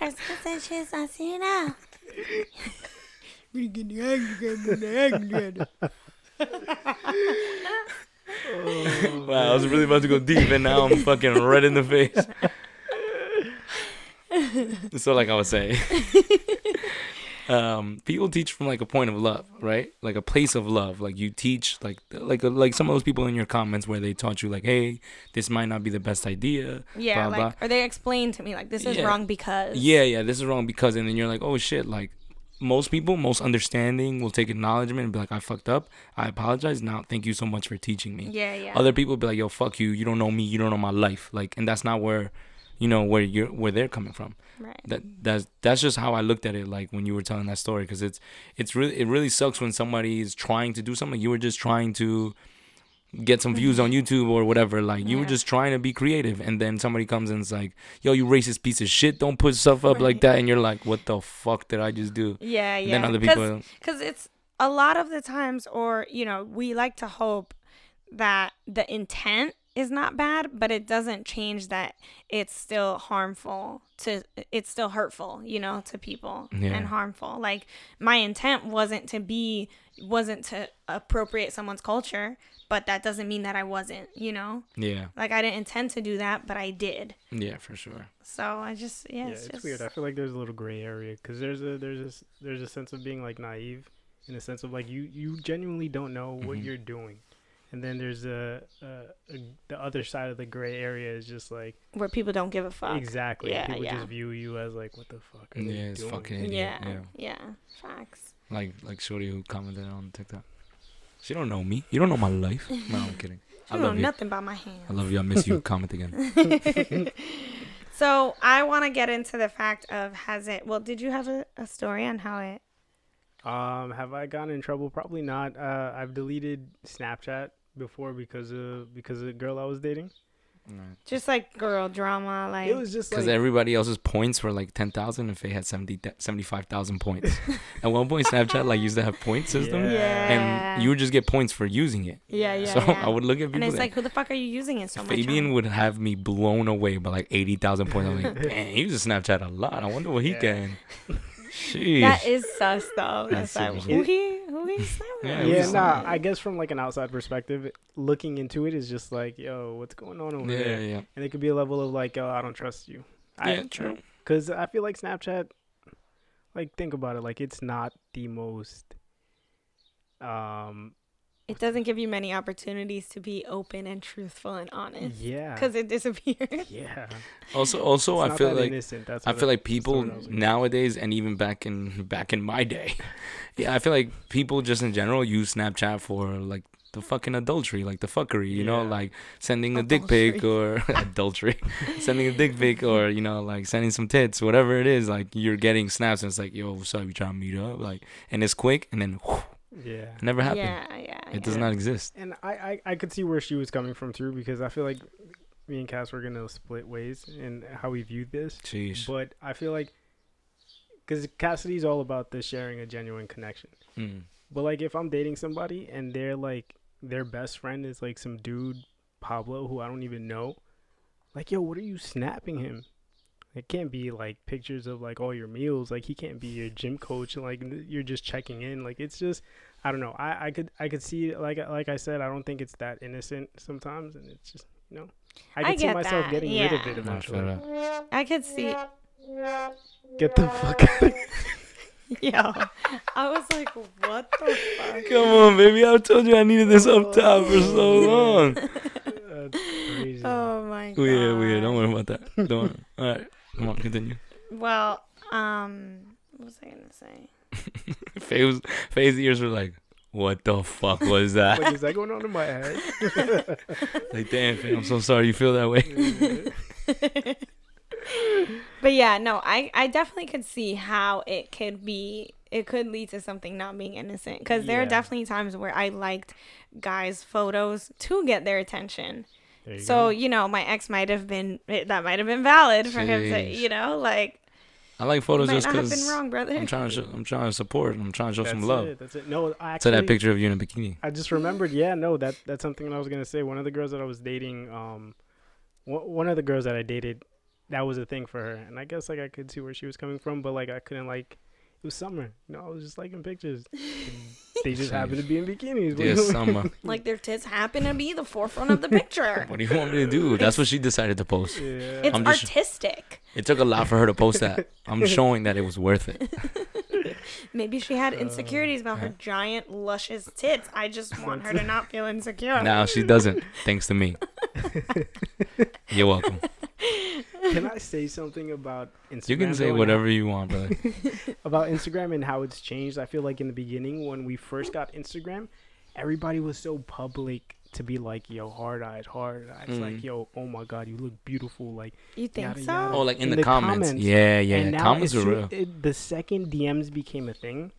Wow, I was really about to go deep, and now I'm fucking red in the face. so like I was saying, um, people teach from like a point of love, right? Like a place of love. Like you teach, like like like some of those people in your comments where they taught you, like, hey, this might not be the best idea. Yeah, blah, like or they explain to me like this is Yeah. wrong because Yeah, yeah, this is wrong because, and then you're like, oh shit, like most people, most understanding will take acknowledgement and be like, I fucked up, I apologize. Now, thank you so much for teaching me. Yeah, yeah. Other people be like, yo, fuck you, you don't know me, you don't know my life, like, and that's not where, you know, where you're where they're coming from. right. That that's that's just how I looked at it, like when you were telling that story, because it's it's really it really sucks when somebody is trying to do something. You were just trying to get some views on mm-hmm. YouTube or whatever. Like you were just trying to be creative, and then somebody comes and is like, "Yo, you racist piece of shit! Don't put stuff up like that." And you're like, "What the fuck did I just do?" Yeah, And yeah. then other people, Cause, it's a lot of the times, or you know, we like to hope that the intent is not bad, but it doesn't change that it's still harmful to. It's still hurtful, you know, to people Yeah. and harmful. Like my intent wasn't to be, wasn't to appropriate someone's culture, but that doesn't mean that I wasn't, you know. yeah, Like I didn't intend to do that, but I did. yeah, for sure. So I just yeah, Yeah, it's, it's, just weird. I feel like there's a little gray area because there's a there's a s- there's a sense of being like naive, in a sense of like you you genuinely don't know what Mhm. you're doing, and then there's a, a, a the other side of the gray area is just like where people don't give a fuck. exactly Yeah, people yeah. just view you as like what the fuck are Yeah, they it's doing? fucking idiot. Yeah, Yeah. yeah, facts. Like like Shorty who commented on TikTok. She don't know me. You don't know my life. No, I'm kidding. I You know love you. nothing about my hand. I love you. I miss you. Comment again. So I want to get into the fact of has it? Well, did you have a, a story on how it? Um, have I gotten in trouble? Probably not. Uh, I've deleted Snapchat before because of because of the girl I was dating. Just like girl drama, like It was just Because like everybody else's points were like 10,000 if they had 70, 75,000 points. At one point, Snapchat like used to have point system. Yeah. yeah, And you would just get points for using it. yeah, yeah. so yeah. I would look at people and it's that- like, who the fuck are you using it so much? Fabian on? would have me blown away by like 80,000 points. I'm like, man, he uses Snapchat a lot. I wonder what he Yeah. can. Sheesh. That is sus though. That's That's like who he who he Snapchat? Yeah, yeah, nah. I guess from like an outside perspective, looking into it is just like, yo, what's going on over yeah, there? yeah. And it could be a level of like, yo, I don't trust you. I, Yeah, true. Because I feel like Snapchat, like, think about it, like it's not the most, um, It doesn't give you many opportunities to be open and truthful and honest yeah, because it disappears. yeah. Also, also, It's I feel that like. That's I feel like people I was looking for. nowadays, and even back in back in my day, yeah, I feel like people just in general use Snapchat for like the fucking adultery, like the fuckery, you know, like sending a dick pic or adultery, sending a dick pic or you know, like sending some tits, whatever it is. Like you're getting snaps, and it's like, yo, what's up? You trying to meet up? Like, and it's quick, and then whew, yeah. it never happened. Yeah, yeah. It does not exist. And I, I, I could see where she was coming from too, because I feel like me and Cass were gonna split ways in how we viewed this. Jeez. But I feel like, because Cassidy's all about the sharing a genuine connection. Mm. But like, if I'm dating somebody and they're like, their best friend is like some dude, Pablo, who I don't even know, like, yo, what are you snapping him? It can't be like pictures of like all your meals. Like he can't be your gym coach. and Like you're just checking in. Like it's just, I don't know. I, I could I could see like like I said. I don't think it's that innocent sometimes, and it's just you know. I I could see get myself that, getting rid of yeah. it No, eventually. fair. I could see. Get the fuck out. of Yo, I was like, what the fuck? Come on, baby. I told you I needed this up oh. top for so long. That's crazy. Oh my god. Weird, weird. Don't worry about that. Don't worry. All right. Come on, continue. Well, um, what was I gonna say? Faye's, Faye's ears were like, what the fuck was Like, that? is that going on in my head? like, damn, Faye, I'm so sorry you feel that way. But yeah, no, I I definitely could see how it could be. It could lead to something not being innocent because there are definitely times where I liked guys' photos to get their attention. There you So go. you know, my ex might have been that might have been valid for him to Jeez. you know like I like photos just not have been because. I'm trying to show, I'm trying to support. I'm trying to show that's some love It, that's it. No, I to that picture of you in a bikini. I just remembered. Yeah, no, that that's something that I was gonna say. One of the girls that I was dating, um, one one of the girls that I dated, that was a thing for her, and I guess like I could see where she was coming from, but like I couldn't like. It was summer, you know. I was just liking pictures. They just happened to be in bikinis. What Yeah, summer. like their tits happen to be the forefront of the picture. What do you want me to do? That's what she decided to post. yeah. It's I'm just- artistic. It took a lot for her to post that. I'm showing that it was worth it. Maybe she had insecurities about her uh-huh. giant, luscious tits. I just want her to not feel insecure. Now she doesn't, thanks to me. You're welcome. Can I say something about Instagram? You can say and whatever you want, brother. about Instagram and how it's changed. I feel like in the beginning when we first got Instagram, everybody was so public to be like, "Yo, hard eyes, hard eyes." Mm. Like, "Yo, oh my God, you look beautiful." Like, You think Yada, so? yada. Oh, like in, In the, the comments. comments. Yeah, yeah. and now comments are real. It, the second DMs became a thing,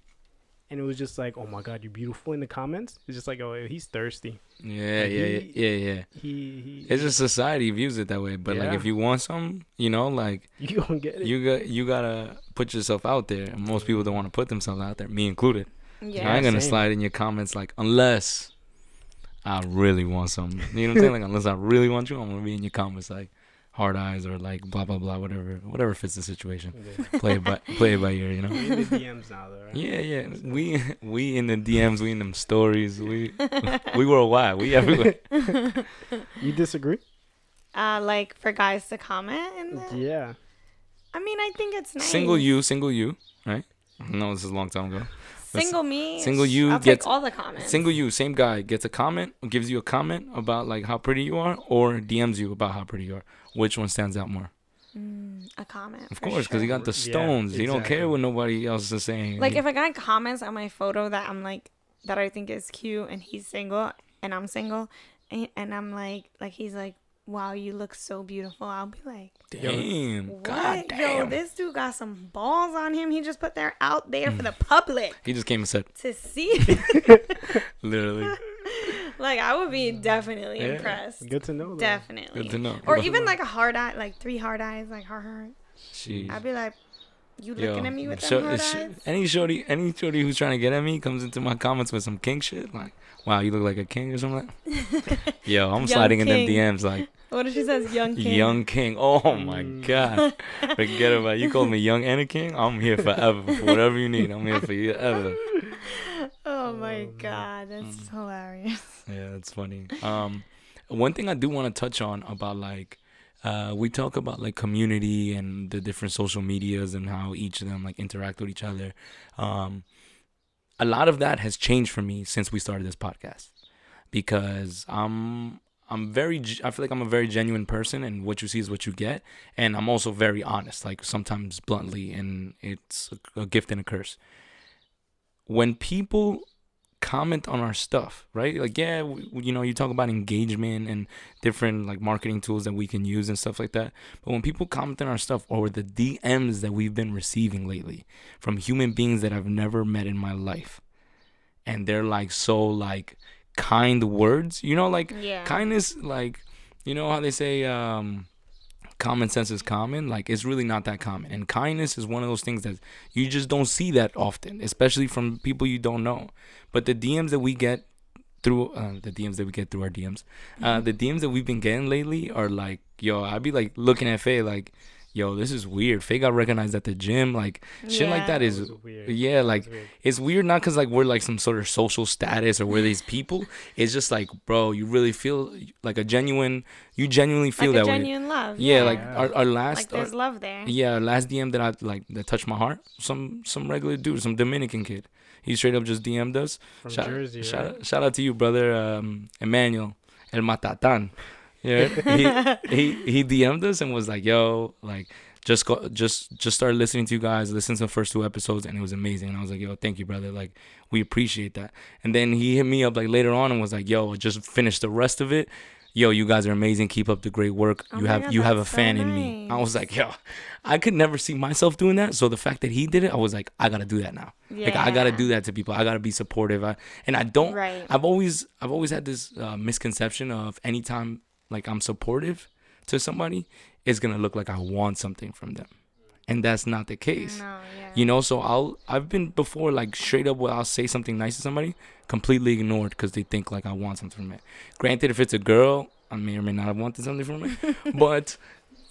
and it was just like, "Oh my God, you're beautiful." In the comments, it's just like, "Oh, he's thirsty." Yeah, Like, yeah, yeah, he- yeah, yeah. He, he It's just society views it that way. But like, if you want something, you know, like you gonna get it. you got you gotta put yourself out there. And most people don't want to put themselves out there, me included. Yeah. I ain't gonna same. slide in your comments like unless I really want something. You know what I'm saying? Like unless I really want you, I'm gonna be in your comments like hard eyes or like blah blah blah whatever whatever fits the situation. Yeah. Play it by play it by ear, you know. We in the DMs now, though. Right? Yeah, yeah. We we in the DMs, we in them stories, we we worldwide, we everywhere. You disagree? Uh, like for guys to comment and Yeah. I mean, I think it's nice. Single you, single you, right? No, this is a long time ago. Single me. Single you I'll gets- take all the comments. Single you, same guy gets a comment, gives you a comment about like how pretty you are, or DMs you about how pretty you are. Which one stands out more? Mm, a comment. Of course, because he sure. got the Yeah, stones. He don't care what nobody else is saying. Like He- if a guy comments on my photo that I'm like that I think is cute and he's single and I'm single and, and I'm like like he's like wow you look so beautiful. I'll be like damn, what? God yo damn. this dude got some balls on him. He just put there out there for the mm. public he just came and said, to see. Literally, like I would be mm. definitely Yeah. impressed. Good to know. Though. definitely. Good to know. or even like a hard eye like three hard eyes like heart heart I'd be like you yo, looking at me with sho- them hard sh- eyes any shorty, any shorty who's trying to get at me comes into my comments with some king shit. Like, wow, you look like a king or something. Like. Yo, I'm Young sliding in them DMs like what if she says young king young king. Oh my Mm. god, forget about it. you. Call me young and a king. I'm here forever for whatever you need. I'm here for you ever. oh my Oh, god that's Mm. hilarious Yeah, it's funny. Um, one thing I do want to touch on about like, uh, we talk about like community and the different social medias and how each of them like interact with each other. Um, a lot of that has changed for me since we started this podcast because I'm I'm very I feel like I'm a very genuine person and what you see is what you get and I'm also very honest like sometimes bluntly and it's a, a gift and a curse. When people comment on our stuff, right? Like, yeah, w- you know, you talk about engagement and different like marketing tools that we can use and stuff like that. But when people comment on our stuff or the DMs that we've been receiving lately from human beings that I've never met in my life, and they're like so like kind words, you know, like yeah kindness, like you know how they say, um, common sense is common. Like it's really not that common, and kindness is one of those things that you just don't see that often, especially from people you don't know. But the DMs that we get through uh, the DMs that we get through our DMs, uh, the DMs that we've been getting lately are like, yo, I'd be like looking at Faye like, yo, this is weird. Faye got recognized at the gym, like shit like Yeah. that That is weird. yeah, like weird. it's weird not because like we're like some sort of social status or we're these people. It's just like, bro, you really feel like a genuine. You genuinely feel like that a way. genuine love. Yeah, Yeah, like Yeah. our, our last. like our- there's love there. yeah, last DM that I like that touched my heart. Some some regular dude, some Dominican kid. He straight up just DM'd us. From shout, Jersey, shout, right? out, shout out to you, brother um, Emmanuel El Matatan. Yeah, he he he DM'd us and was like, "Yo, like just go, just just started listening to you guys. Listened to the first two episodes and it was amazing." And I was like, "Yo, thank you, brother. Like we appreciate that." And then he hit me up like later on and was like, "Yo, just finished the rest of it." Yo, you guys are amazing. Keep up the great work. Oh you have God, you have a that's so fan in me. I was like, yo, I could never see myself doing that. So the fact that he did it, I was like, I gotta do that now. Like I gotta do that to people. I gotta be supportive. I, and I don't. Right. I've always I've always had this uh, misconception of anytime like I'm supportive to somebody, it's gonna look like I want something from them, and that's not the case. No, yeah. You know, so I'll I've been before like straight up where I'll say something nice to somebody, completely ignored because they think like I want something from it. Granted, if it's a girl, I may or may not have wanted something from it, but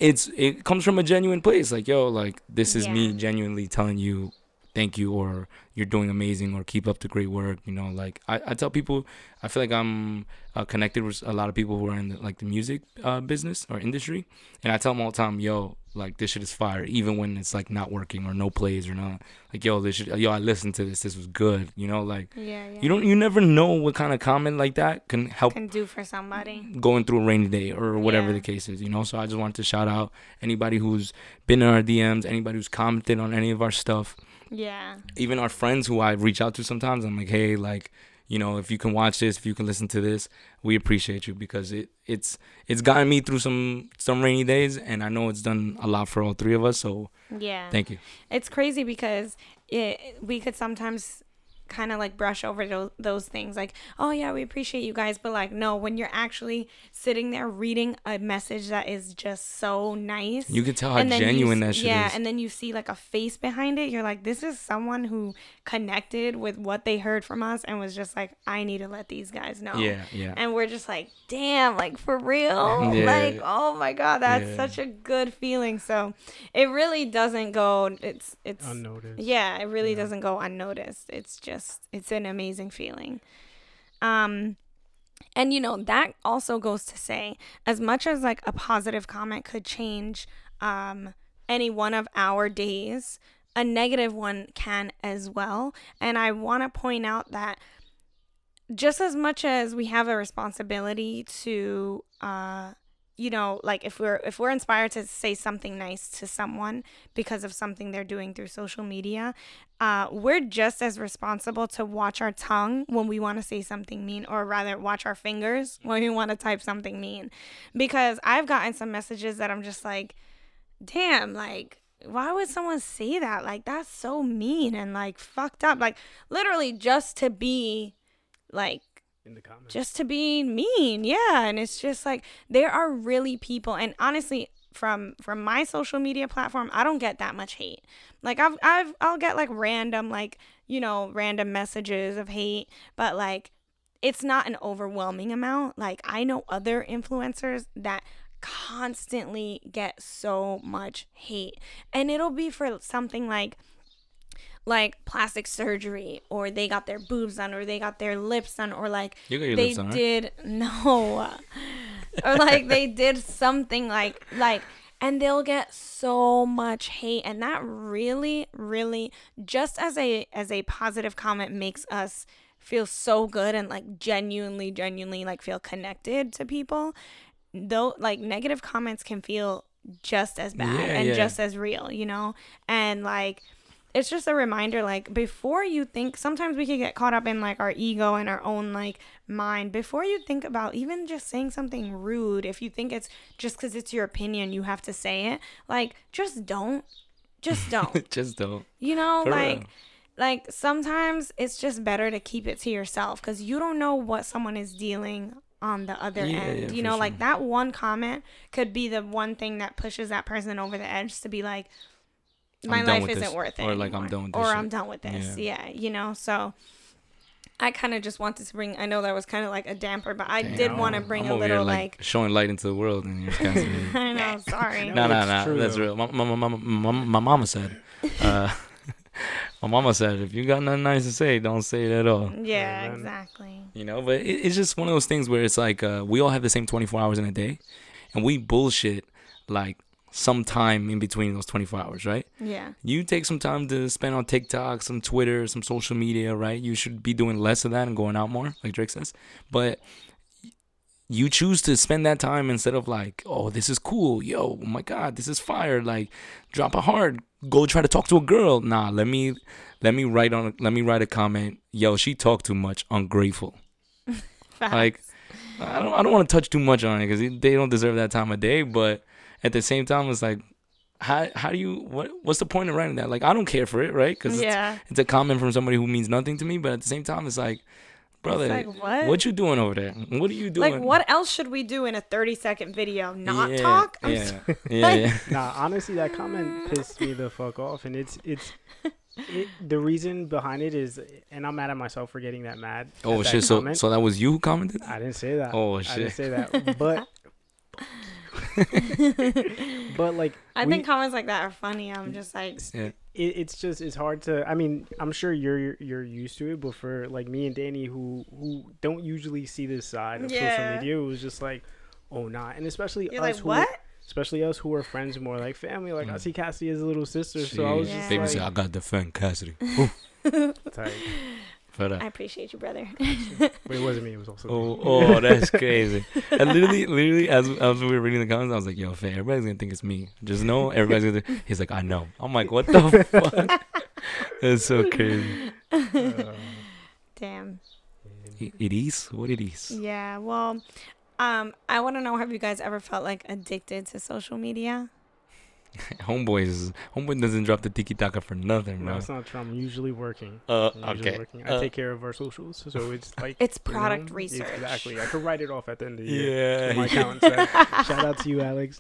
it's it comes from a genuine place. Like yo, like this is me genuinely telling you thank you or you're doing amazing or keep up the great work. You know, like I, I tell people, I feel like I'm uh, connected with a lot of people who are in the, like the music uh, business or industry, and I tell them all the time, yo, like this shit is fire, even when it's like not working or no plays or not. Like yo, this shit, yo, I listened to this. This was good. You know, like Yeah, yeah. you don't, you never know what kind of comment like that can help can do for somebody. going through a rainy day or whatever Yeah. the case is, you know. So I just wanted to shout out anybody who's been in our DMs, anybody who's commented on any of our stuff, Yeah. even our friends who I reach out to sometimes. I'm like, hey, like, you know, if you can watch this, if you can listen to this, we appreciate you because it it's it's gotten me through some some rainy days, and I know it's done a lot for all three of us. So Yeah. thank you. it's crazy because it, we could sometimes kind of like brush over those, those things like oh yeah we appreciate you guys but like no when you're actually sitting there reading a message that is just so nice You can tell how then you genuine s- that shit yeah is. and then you see like a face behind it you're like this is someone who connected with what they heard from us and was just like i need to let these guys know yeah, yeah. and we're just like damn like for real Yeah. like oh my god that's Yeah. such a good feeling so it really doesn't go it's it's Unnoticed. yeah it really Yeah. doesn't go unnoticed it's just it's an amazing feeling. Um and you know that also goes to say as much as like a positive comment could change um any one of our days a negative one can as well. And i want to point out that just as much as we have a responsibility to uh you know like if we're if we're inspired to say something nice to someone because of something they're doing through social media uh we're just as responsible to watch our tongue when we want to say something mean or rather watch our fingers when we want to type something mean. Because i've gotten some messages that i'm just like damn like why would someone say that? Like that's so mean and like fucked up. Like literally just to be like In the comments. just to be mean yeah and it's just like there are really people and honestly from from my social media platform i don't get that much hate like i've i've i'll get like random like you know random messages of hate but like it's not an overwhelming amount like i know other influencers that constantly get so much hate and it'll be for something like like plastic surgery or they got their boobs done or they got their lips done or like You got your they on, right? did no or like they did something like like and they'll get so much hate and that really really just as a as a positive comment makes us feel so good and like genuinely genuinely like feel connected to people though like negative comments can feel just as bad Yeah, and yeah. just as real you know and like it's just a reminder like before you think sometimes we can get caught up in like our ego and our own like mind before you think about even just saying something rude if you think it's just because it's your opinion you have to say it like just don't just don't just don't. you know For like real. like sometimes it's just better to keep it to yourself because you don't know what someone is dealing on the other Yeah, end yeah, you know like that one comment could be the one thing that pushes that person over the edge to be like my I'm life isn't this. worth it Or, like, I'm anymore. done with or this i'm done with this Yeah. yeah, you know so i kind of just wanted to bring i know that was kind of like a damper but i Damn, did want to bring I'm a over here, little like, like, showing light into the world, and you're just canceling i know sorry No, no, no. true, That's real. My, my, my, my, my, my mama said. Uh, my mama said, if you got nothing nice to say, don't say it at all. yeah Amen. exactly You know, but it, it's just one of those things where it's like uh, we all have the same 24 hours in a day, and we bullshit like some time in between those 24 hours, right? yeah You take some time to spend on TikTok, some Twitter, some social media, right? You should be doing less of that and going out more, like Drake says. But you choose to spend that time instead of like, oh, this is cool, yo, oh my god, this is fire, like drop a heart, go try to talk to a girl. Nah, let me let me write on let me write a comment, yo, she talked too much, ungrateful. Like I don't I don't want to touch too much on it because they don't deserve that time of day. But at the same time, it's like, how how do you what what's the point of writing that? Like I don't care for it, right? Because yeah it's, it's a comment from somebody who means nothing to me. But at the same time, it's like, brother, It's like, what? what you doing over there? What are you doing? Like, what else should we do in a 30 second video? Not Yeah, talk? I'm Yeah, sorry. yeah, yeah. Nah, honestly, that comment pissed me the fuck off, and it's it's it, the reason behind it is, and I'm mad at myself for getting that mad. at Oh that shit! So comment. so that was you who commented? I didn't say that. Oh, shit! I didn't say that, but but like I we- think comments like that are funny. I'm just like, Yeah. it, it's just it's hard to i mean i'm sure you're you're used to it but for like me and danny who who don't usually see this side of Yeah. social media it was just like oh nah and especially you're us like, who what? especially us who are friends more like family. Like I Mm. see Cassie as a little sister, so I was Yeah. just Baby like, said, I got to defend Cassidy. tight. But, uh, I appreciate you, brother. but it wasn't me. It was also Oh, me. oh, that's crazy. I literally, literally, as, as we were reading the comments, I was like, yo, fam, everybody's gonna think it's me. Just know, everybody's gonna. Think. He's like, I know. I'm like, what the fuck? That's so crazy. Uh, Damn. It, it is what it is. Yeah. Well, um, I want to know: Have you guys ever felt like addicted to social media? Homeboy is homeboy doesn't drop the tiki taka for nothing, no, bro. it's not true. I'm usually working. Uh, I'm usually okay. working. I Uh, take care of our socials, so it's like It's you know, product research. Exactly. I could write it off at the end of the year. Yeah. My accountant said, Shout out to you, Alex.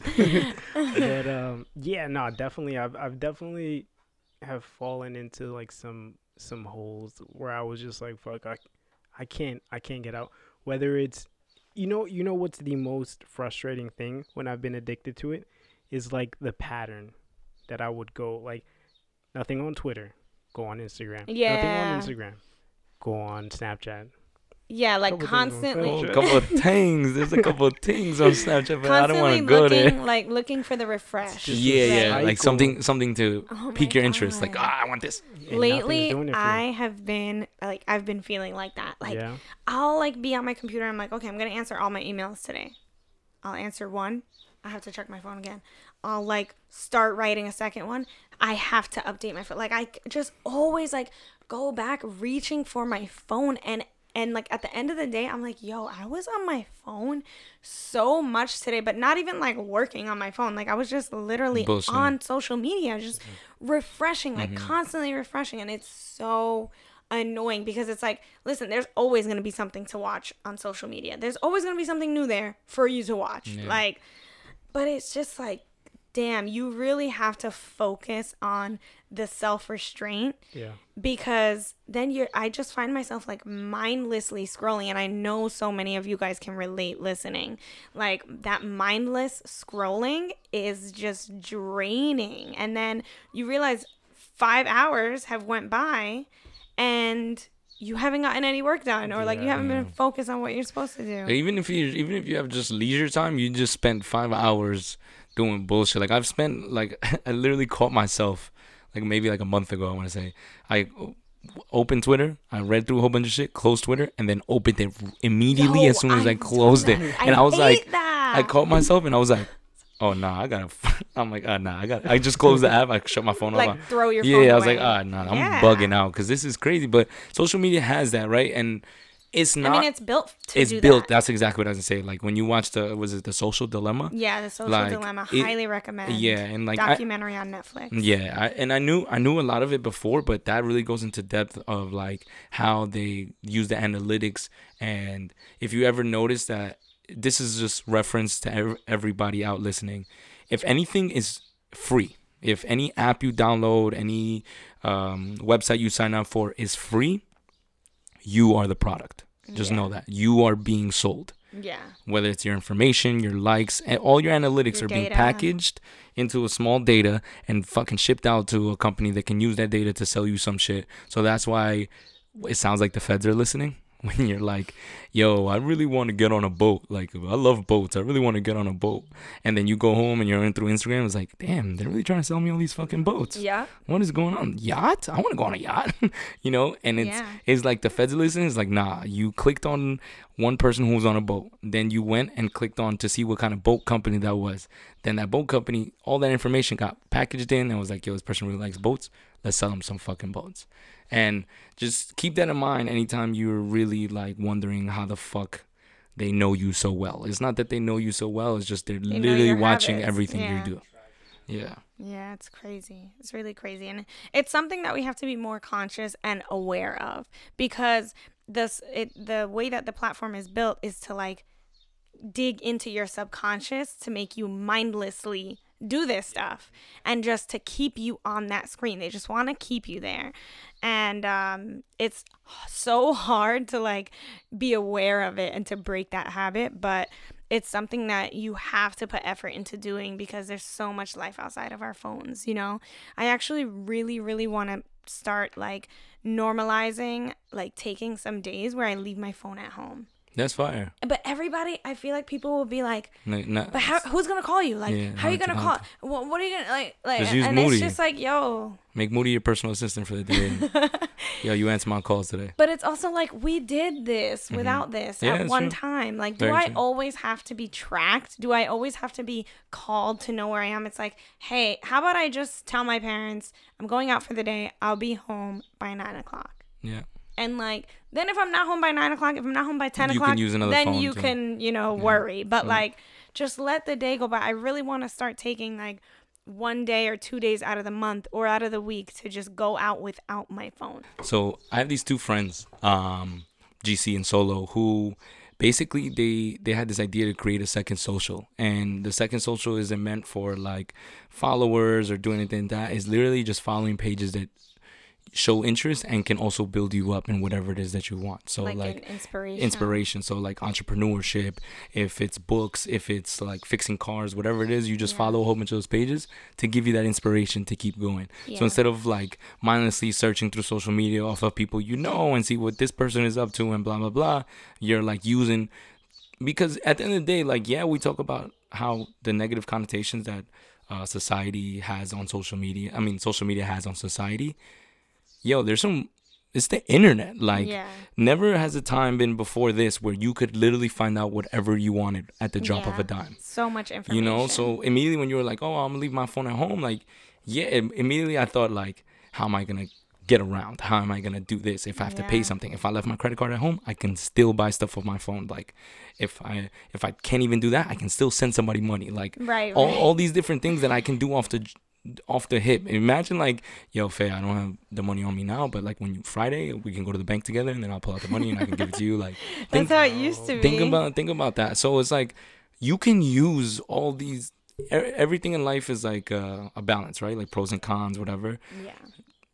but um, yeah, no, definitely. I've I've definitely have fallen into like some some holes where I was just like, fuck, I I can't I can't get out. Whether it's you know you know what's the most frustrating thing when I've been addicted to it is like the pattern that I would go like nothing on Twitter, go on Instagram. Yeah. Nothing on Instagram, go on Snapchat. Yeah, like Couple things constantly, Oh, a couple of things. There's a couple of things on Snapchat, but I don't constantly want to go looking, there. like looking for the refresh. just Yeah, yeah, like something, something to Oh pique your interest. Like, God. ah, I want this. and Lately, doing it for you. I have been like I've been feeling like that. Like yeah. I'll like be on my computer. I'm like, okay, I'm gonna answer all my emails today. I'll answer one. I have to check my phone again. I'll like start writing a second one. I have to update my phone. Like I just always like go back reaching for my phone and and like at the end of the day, I'm like, yo, I was on my phone so much today, but not even like working on my phone. Like I was just literally Bullshitting. on social media, just mm-hmm. refreshing, like mm-hmm. constantly refreshing, and it's so annoying because it's like, listen, there's always gonna be something to watch on social media. There's always gonna be something new there for you to watch. Yeah. Like, but it's just like, damn, you really have to focus on the self restraint Yeah. because then you're I just find myself like mindlessly scrolling and I know so many of you guys can relate listening. Like that mindless scrolling is just draining and then you realize 5 hours have went by and you haven't gotten any work done or like you haven't been focused on what you're supposed to do. Even if you, even if you have just leisure time, you just spent five hours doing bullshit. Like I've spent, like I literally caught myself, like maybe like a month ago. I want to say, I opened Twitter, I read through a whole bunch of shit, closed Twitter, and then opened it immediately Yo, as soon as I I've closed it, and I, was like, that. I caught myself, and I was like. Oh nah, I gotta. I'm like, ah nah, I got. I just closed the app. I shut my phone off. like throw your yeah, phone I was like, away. ah, nah, I'm Yeah. bugging out because this is crazy. But social media has that, right? And it's not. I mean, it's built to it's built. that. That's exactly what I was gonna say. Like when you watch the, was it the Social Dilemma? Yeah, the social like, dilemma. it- Highly recommend. Yeah, and like I, documentary on Netflix. yeah, I, and I knew I knew a lot of it before, but that really goes into depth of like how they use the analytics. And if you ever notice that, this is just reference to everybody out listening. If anything is free, if any app you download, any um, website you sign up for is free, you are the product. Just know that you are being sold Yeah. whether it's your information, your likes, and all your analytics Your are being packaged into a small data and fucking shipped out to a company that can use that data to sell you some shit. So that's why it sounds like the feds are listening when you're like, "Yo, I really want to get on a boat. Like, I love boats. I really want to get on a boat." And then you go home and you're in through Instagram. It's like, "Damn, they're really trying to sell me all these fucking boats." Yeah. What is going on? Yacht? I want to go on a yacht. you know, and it's Yeah. it's like the feds listening. It's like, nah, you clicked on one person who was on a boat. Then you went and clicked on to see what kind of boat company that was. Then that boat company, all that information got packaged in and was like, yo, this person really likes boats. Let's sell them some fucking boats. And just keep that in mind anytime you're really like wondering how the fuck they know you so well. It's not that they know you so well, it's just they're know literally watching habits. everything Yeah. you do. Yeah. Yeah, it's crazy. It's really crazy. And it's something that we have to be more conscious and aware of because this it the way that the platform is built is to like dig into your subconscious to make you mindlessly do this stuff and just to keep you on that screen. They just want to keep you there. And um it's so hard to like be aware of it and to break that habit, but it's something that you have to put effort into doing because there's so much life outside of our phones, you know? I actually really, really want to start like normalizing, like taking some days where I leave my phone at home. That's fire. But everybody, I feel like people will be like, Like, not, but how, who's gonna call you? Like, Yeah, how are you gonna call? What, what are you gonna like? Like, Just and Moody. it's just like, yo. make Moody your personal assistant for the day. Yo, you answer my calls today. But it's also like we did this Mhm. without this Yeah, at one true. time. Like, do Very I true. always have to be tracked? Do I always have to be called to know where I am? It's like, hey, how about I just tell my parents I'm going out for the day. I'll be home by nine o'clock. Yeah. And like, then if I'm not home by nine o'clock, if I'm not home by ten You o'clock, then you to- can, you know, Yeah. worry. But Mm. like, just let the day go by. I really want to start taking like one day or two days out of the month or out of the week to just go out without my phone. So I have these two friends, um, GC and Solo, who basically they they had this idea to create a second social, and the second social isn't meant for like followers or doing anything. That is literally just following pages that show interest and can also build you up in whatever it is that you want. So like, like. inspiration. inspiration so like entrepreneurship if it's books if it's like fixing cars whatever it is you just Yeah. follow a whole bunch of those pages to give you that inspiration to keep going Yeah. so instead of like mindlessly searching through social media off of people you know and see what this person is up to and blah blah blah, you're like using because at the end of the day, like yeah, we talk about how the negative connotations that uh, society has on social media. I mean, social media has on society. Yo, there's some. It's the internet. Like yeah. never has a time been before this where you could literally find out whatever you wanted at the drop of a dime So much information. you know so immediately when you were like oh i'm gonna leave my phone at home like yeah immediately i thought like how am i gonna get around how am i gonna do this if i have to pay something if i left my credit card at home i can still buy stuff with my phone like if i if i can't even do that i can still send somebody money like right, all, right. all these different things that i can do off the off the hip imagine like yo faye i don't have the money on me now but like when you friday we can go to the bank together and then i'll pull out the money and i can give it to you like That's how it used to be. think about think about that so it's like you can use all these e- everything in life is like uh, a balance right like pros and cons whatever Yeah.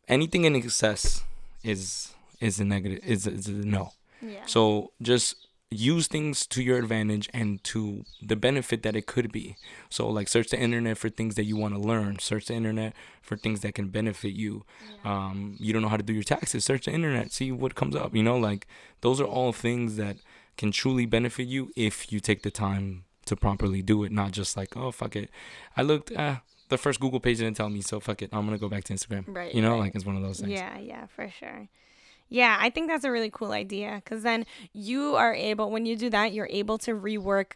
anything in excess is is a negative is, is a no Yeah. so just use things to your advantage and to the benefit that it could be. So like search the internet for things that you want to learn. Search the internet for things that can benefit you. Um, you don't know how to do your taxes. Search the internet. See what comes up you know? Like those are all things that can truly benefit you if you take the time to properly do it not just like oh fuck it. I looked uh the first google page didn't tell me so fuck it. I'm gonna go back to instagram. Right. you know? right. like it's one of those things. Yeah, yeah, for sure. Yeah, I think that's a really cool idea because then you are able, when you do that, you're able to rework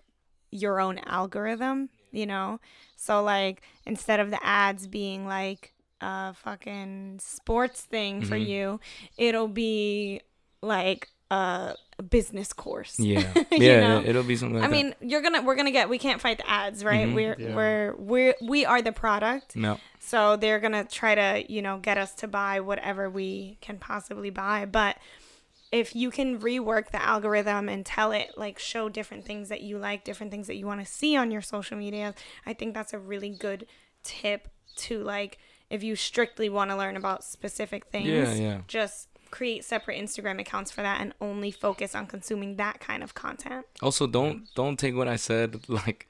your own algorithm, you know? So, like, instead of the ads being like a fucking sports thing for Mhm. you, it'll be like a business course. yeah yeah know? it'll be something like I that. mean, you're gonna we're gonna get we can't fight the ads, right? Mhm. We're Yeah. we're we're we are the product. no So they're gonna try to, you know, get us to buy whatever we can possibly buy. But if you can rework the algorithm and tell it like show different things that you like, different things that you want to see on your social media, I think that's a really good tip to like if you strictly want to learn about specific things, Yeah, yeah. just create separate Instagram accounts for that and only focus on consuming that kind of content. also don't don't take what i said like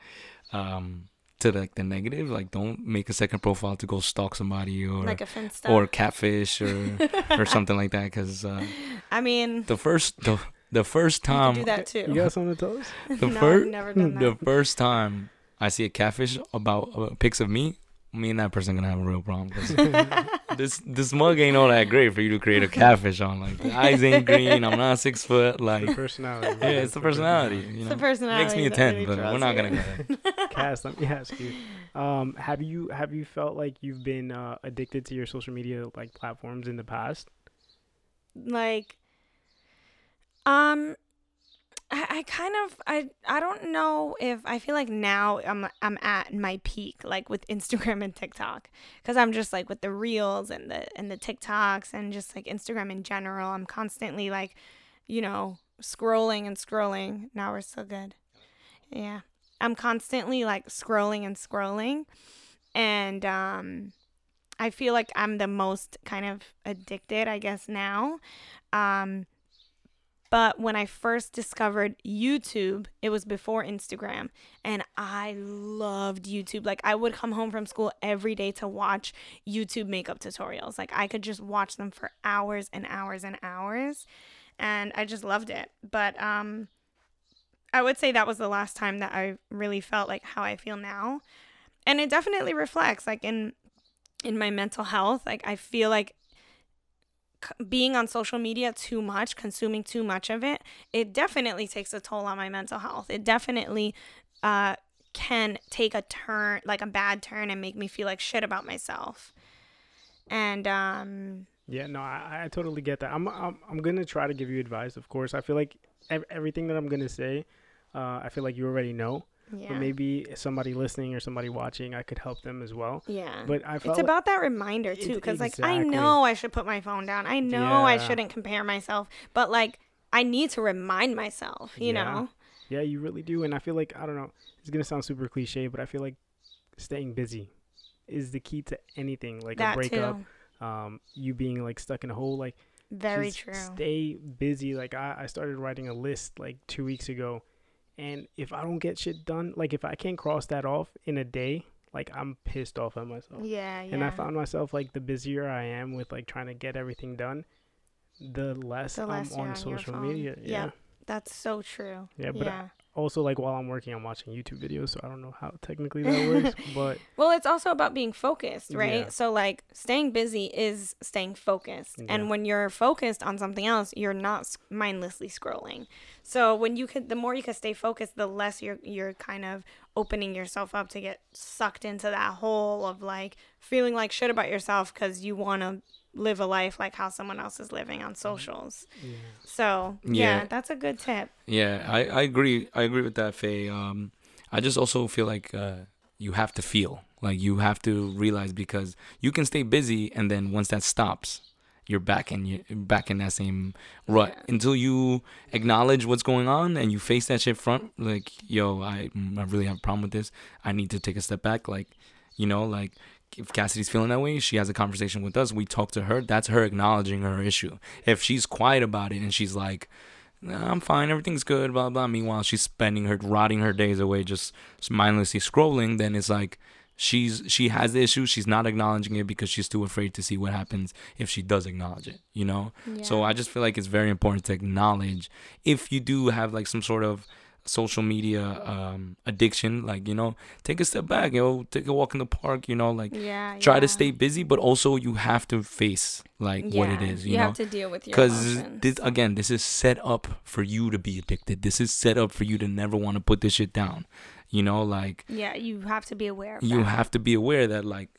um to like the negative like don't make a second profile to go stalk somebody or like a Finsta. or catfish or or something like that because uh I mean, the first the, the first you time do that too. You got something to tell us? the no, fir- I've never done that. the that. first time i see a catfish about uh, pics of me me and that person gonna have a real problem. this this mug ain't all that great for you to create a catfish on like the eyes ain't green i'm not six foot like The personality. yeah it's the personality you It's know the personality. makes me a 10 really but we're not gonna go there Cass, let me ask you. Um, have you have you felt like you've been uh, addicted to your social media like platforms in the past? like um I, I kind of I I don't know if I feel like now I'm I'm at my peak like with Instagram and TikTok cuz I'm just like with the reels and the and the TikToks and just like Instagram in general. I'm constantly like you know scrolling and scrolling. Now we're so good. Yeah. I'm constantly like scrolling and scrolling. And um I feel like I'm the most kind of addicted, I guess, now. Um, but when I first discovered YouTube, it was before Instagram, and I loved YouTube. Like, I would come home from school every day to watch YouTube makeup tutorials. Like, I could just watch them for hours and hours and hours, and I just loved it. But um, I would say that was the last time that I really felt like how I feel now. And it definitely reflects like in in my mental health. Like I feel like being on social media too much, consuming too much of it, it definitely takes a toll on my mental health. It definitely uh can take a turn like a bad turn and make me feel like shit about myself. And um Yeah, no, I, I totally get that. I'm, I'm I'm gonna try to give you advice. Of course, I feel like ev- everything that I'm gonna say, uh, I feel like you already know. Yeah. But maybe somebody listening or somebody watching, I could help them as well. yeah. But I felt It's about that reminder too, because like I know I should put my phone down. I know I shouldn't compare myself, but like I need to remind myself. You Yeah. know? yeah, you really do. And I feel like I don't know. It's gonna sound super cliche, but I feel like staying busy is the key to anything, like that a breakup. too. Um, you being like stuck in a hole, like Very true. Stay busy. Like I, I started writing a list like two weeks ago, and if I don't get shit done, like if I can't cross that off in a day, like I'm pissed off at myself. yeah, yeah. And I found myself like the busier I am with like trying to get everything done, the less, The less I'm on on social phone. media. Yeah. Yep. That's so true. Yeah, but yeah. Also, like while I'm working, I'm watching YouTube videos, so I don't know how technically that works, but Well, it's also about being focused, right? Yeah. So like staying busy is staying focused. Yeah. And when you're focused on something else, you're not mindlessly scrolling. So when you could the more you can stay focused, the less you're you're kind of opening yourself up to get sucked into that hole of like feeling like shit about yourself cuz you want to live a life like how someone else is living on socials. yeah. So, yeah, Yeah. that's a good tip. Yeah, I, I agree. I agree with that, Faye. Um, I just also feel like uh, you have to feel like you have to realize because you can stay busy and then once that stops, you're back in you back in that same rut Yeah. until you acknowledge what's going on and you face that shit front. Like, yo, I I really have a problem with this. I need to take a step back. Like, you know, like if Cassidy's feeling that way, she has a conversation with us. We talk to her. That's her acknowledging her issue. If she's quiet about it and she's like, "Nah, I'm fine, everything's good, blah blah. Meanwhile, she's spending her rotting her days away just mindlessly scrolling. Then it's like she's she has the issue. She's not acknowledging it because she's too afraid to see what happens if she does acknowledge it. You know. yeah. So I just feel like it's very important to acknowledge if you do have like some sort of social media um addiction like you know take a step back you know take a walk in the park you know like yeah, try to stay busy but also you have to face like what it is. You, you know have to deal with your because this again this is set up for you to be addicted this is set up for you to never want to put this shit down you know like yeah, you have to be aware you that. have to be aware that like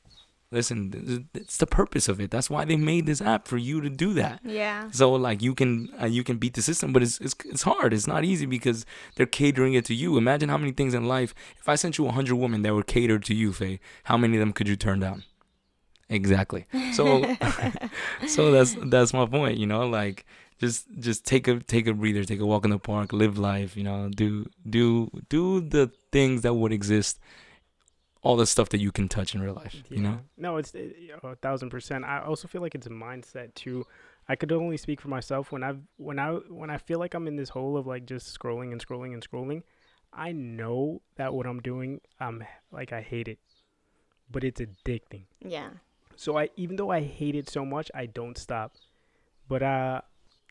listen it's the purpose of it that's why they made this app for you to do that Yeah. so like you can uh, you can beat the system, but it's, it's it's hard. It's not easy because they're catering it to you. Imagine how many things in life. If I sent you hundred women that were catered to you, Faye, how many of them could you turn down? Exactly. So so that's that's my point. You know, like just just take a take a breather, take a walk in the park, live life. You know, do do do the things that would exist. All the stuff that you can touch in real life. You know. No, it's it, a thousand percent. I also feel like it's a mindset too. I could only speak for myself when I've when I when I feel like I'm in this hole of like just scrolling and scrolling and scrolling. I know that what I'm doing, I'm like I hate it, but it's addicting. Yeah. So I even though I hate it so much, I don't stop. But uh,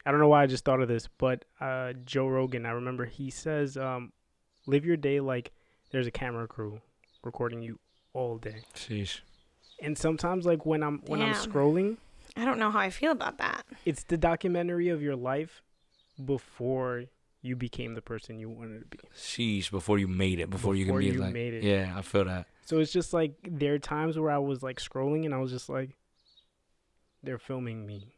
I don't know why I just thought of this, but uh, Joe Rogan, I remember he says, um, live your day like there's a camera crew recording you all day. Sheesh. And sometimes like when I'm when I'm Damn. scrolling, I don't know how I feel about that. it's the documentary of your life before you became the person you wanted to be. Sheesh. Before you made it, before, you can Before be you like, made it. yeah, I feel that. So it's just like there are times where I was like scrolling and I was just like, they're filming me,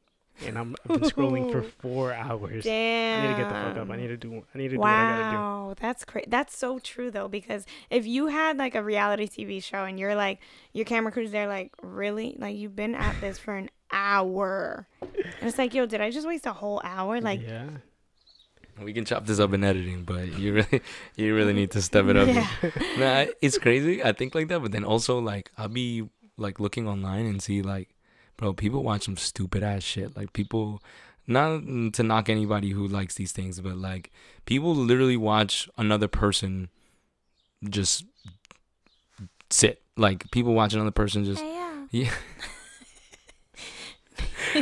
and I'm I've been scrolling for four hours. Damn. I need to get the fuck up. I need to do. I need to do what I gotta do. Wow, that's crazy. That's so true though, because if you had like a reality TV show and you're like your camera crew's there, like really, like you've been at this for an hour, and it's like, yo, did I just waste a whole hour? Like, yeah, We can chop this up in editing, but you really, you really need to step it up. yeah, Nah, it's crazy. I think like that, but then also like I'll be like looking online and see like, bro, people watch some stupid ass shit. Like people, not to knock anybody who likes these things, but like people literally watch another person just sit. Like people watch another person just yeah. yeah.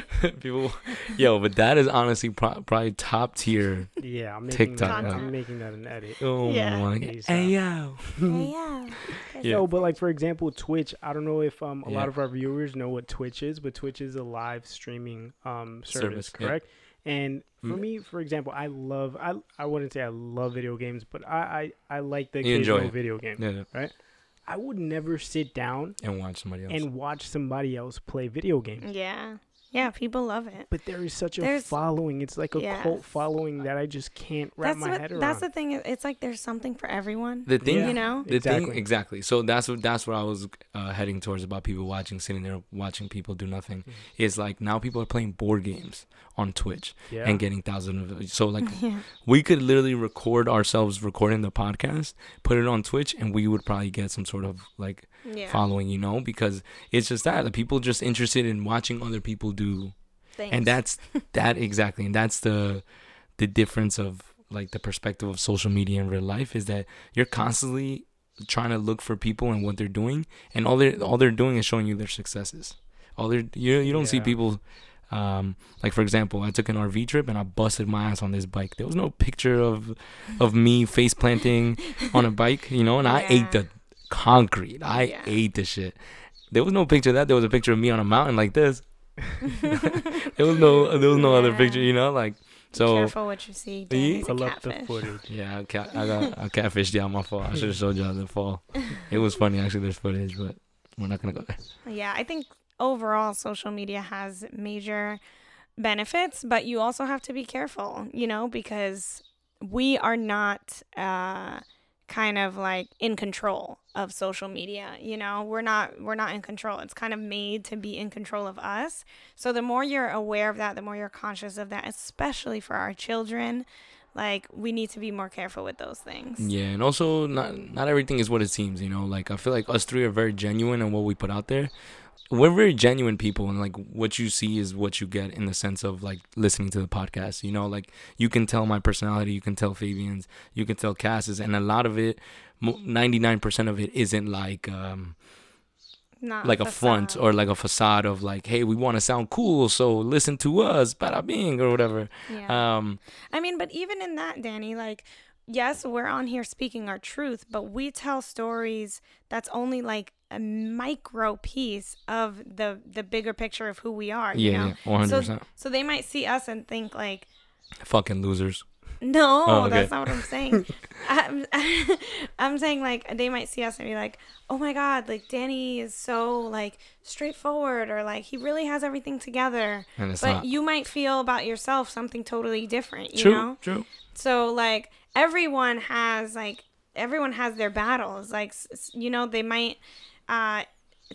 People, yo, but that is honestly pro- probably top tier. Yeah, I'm making TikTok, that. I'm making that an edit. Oh Yeah. my god. Hey yo. Hey, yeah. Yeah. No, but like for example, Twitch. I don't know if um a Yeah. lot of our viewers know what Twitch is, but Twitch is a live streaming um service, Service, yeah. correct? And for Mm. me, for example, I love I I wouldn't say I love video games, but I I, I like the You enjoy occasional video game. Yeah, yeah. I would never sit down And watch somebody else. and watch somebody else play video games. Yeah. Yeah, people love it. But there is such a There's- following. It's like a Yes. cult following that I just can't wrap That's my what head around. that's the thing. It's like there's something for everyone. the thing, Yeah. You know? the thing, Exactly. exactly. So that's what that's what I was uh, heading towards about people watching, sitting there watching people do nothing. Mhm. Is like now people are playing board games on Twitch yeah. and getting thousands of. So like Yeah. we could literally record ourselves recording the podcast, put it on Twitch, and we would probably get some sort of like Yeah. following, you know, because it's just that like, people just interested in watching other people do, Thanks. and that's that exactly, and that's the the difference of like the perspective of social media in real life is that you're constantly trying to look for people and what they're doing, and all they're all they're doing is showing you their successes. All they're you you don't see people. Um, like for example, I took an RV trip and I busted my ass on this bike. There was no picture of of me face planting on a bike, you know, and I ate the concrete. I Yeah. ate the shit. There was no picture of that. There was a picture of me on a mountain like this. There was no there was no other picture, you know, like so. Careful what you see. Danny's a Pull up the footage. Yeah, I, cat, I got I catfished y'all. My fault. I should have showed y'all the fall. It was funny actually. There's footage, but we're not gonna go there. Yeah, I think overall social media has major benefits, but you also have to be careful, you know, because we are not uh kind of like in control of social media, you know. We're not we're not in control. It's kind of made to be in control of us. So the more you're aware of that, the more you're conscious of that, especially for our children, like we need to be more careful with those things. Yeah, and also not not everything is what it seems. You know, like I feel like us three are very genuine in what we put out there. We're very genuine people, and like what you see is what you get in the sense of like listening to the podcast. You know, like you can tell my personality, you can tell Fabian's, you can tell Cass's, and a lot of it, ninety nine percent of it isn't like um Not like a front or like a facade of like, hey, we want to sound cool, so listen to us, bada bing or whatever. yeah. Um, I mean, but even in that, Danny, like, yes, we're on here speaking our truth, but we tell stories that's only like a micro piece of the the bigger picture of who we are. Yeah, one hundred percent. so they might see us and think like, Fucking losers. No, Oh, okay. that's not what I'm saying. I'm, I'm saying like they might see us and be like, oh my god, like Danny is so like straightforward, or like he really has everything together. But not you might feel about yourself something totally different. You true. know. True. So like everyone has like everyone has their battles. Like you know they might uh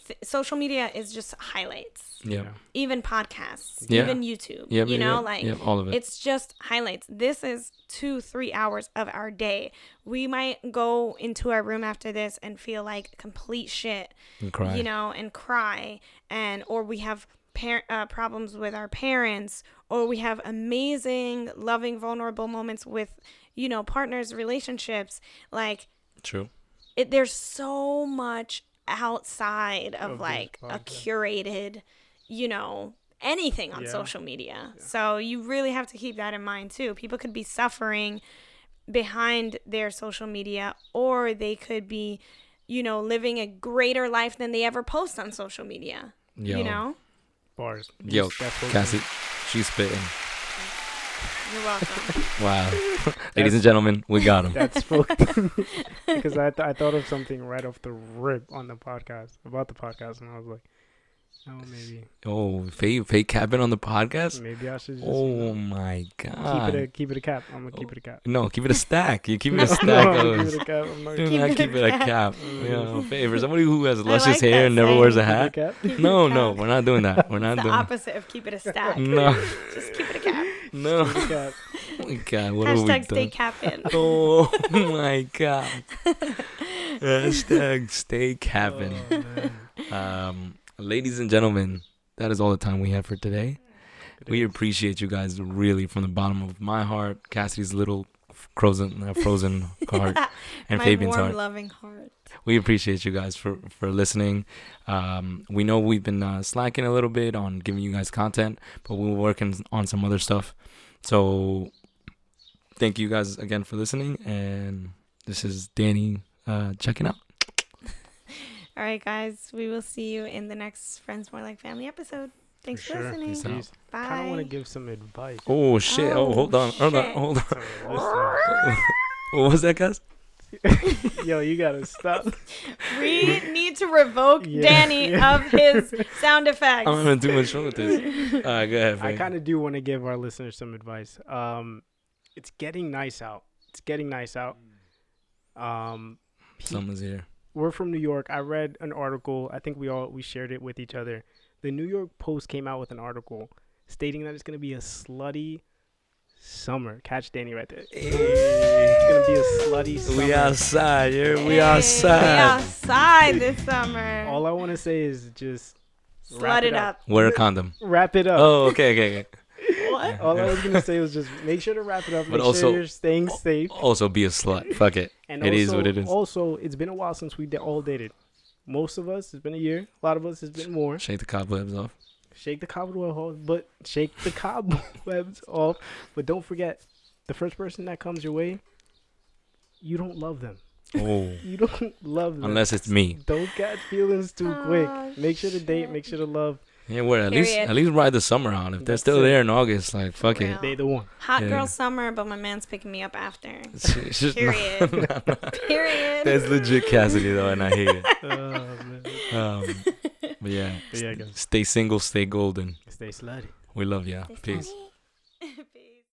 th- social media is just highlights. Yeah. Even podcasts, Yeah. even YouTube. Yep, you know yep, like yep, all of it. it's just highlights. This is 2 3 hours of our day. We might go into our room after this and feel like complete shit and cry. you know, and cry, and or we have par- uh, problems with our parents, or we have amazing, loving, vulnerable moments with, you know, partners, relationships. Like True. it, there's so much outside of, Of like a curated, you know, anything on Yeah. social media. So you really have to keep that in mind too. People could be suffering behind their social media, or they could be, you know, living a greater life than they ever post on social media. Yo. You know? Bars. Yo, That's what- Cassie, she's spitting. You're welcome. Wow. Ladies and gentlemen, we got him. That's spoke because I, th- I thought of something right off the rip on the podcast about the podcast, and I was like, oh, maybe Oh, fake, fake capping on the podcast? maybe I should just Oh know, my keep god. it a keep it a cap. I'm gonna keep it a cap. no, keep it a stack. You keep it a stack. I'm of- keep it a cap. I'm not Do gonna Keep not it keep a it a cap. cap. You know, for for somebody who has I luscious like hair and never saying. wears a keep it hat. cap. Keep No, a no, cap. we're not doing that. We're not the doing opposite of keep it a stack. No, Just keep it a cap. No. Keep it a cap. Oh my god, what have we Hashtag stay done? capping. Oh my god. Hashtag stay capping. Oh. Um, ladies and gentlemen, that is all the time we have for today. It We is. appreciate you guys really from the bottom of my heart. Cassidy's little frozen uh, frozen heart and My Fabian's warm, heart. loving heart. We appreciate you guys for for listening. Um, we know we've been uh, slacking a little bit on giving you guys content, but we're working on some other stuff. So thank you guys again for listening, and this is Danny uh, checking out. All right, guys. We will see you in the next Friends More Like Family episode. Thanks for, sure. listening. Peace out. Jeez. Bye. kind of want to give some advice. Oh shit! Oh, Oh, hold on, hold on, hold on. to our listeners. What was that, guys? Yo, you gotta stop. we need to revoke Yeah. Danny Yeah. of his sound effects. I'm having too much fun with this. All right, go ahead. I kind of do want to give our listeners some advice. Um, it's getting nice out. It's getting nice out. Um, pe- Summer's here. we're from New York. I read an article. I think we all we shared it with each other. The New York Post came out with an article stating that it's gonna be a slutty summer. Catch Danny right there. It's gonna be a slutty summer. We outside, yeah. We Hey, We outside. outside this summer. All I want to say is just Slut wrap it up. Wear a condom. wrap it up. Oh, okay, okay, okay. What? All I was gonna say was just make sure to wrap it up. But Make also- sure you're staying safe. Also, be a slut. Fuck it. And It also, is what it is. Also, it's been a while since we da- all dated. Most of us, it's been a year. A lot of us, it's been more. Shake the cobwebs off. Shake the cobwebs off, but shake the cobwebs off. But don't forget, the first person that comes your way, you don't love them. Oh, You don't love them. unless it's me. don't catch feelings too Oh, quick. Make sure to date. Make sure to love. Yeah, where at least at least ride the summer out. If they're That's still it. there in August, like fuck it. They the one. Hot Yeah. girl summer, but my man's picking me up after. It's, it's just Period. not- not- Period. That's legit Cassidy though, and I hate it. Oh, man. Um, but yeah, But yeah, guys, stay single, stay golden. stay slutty. We love ya. Stay Peace. slutty.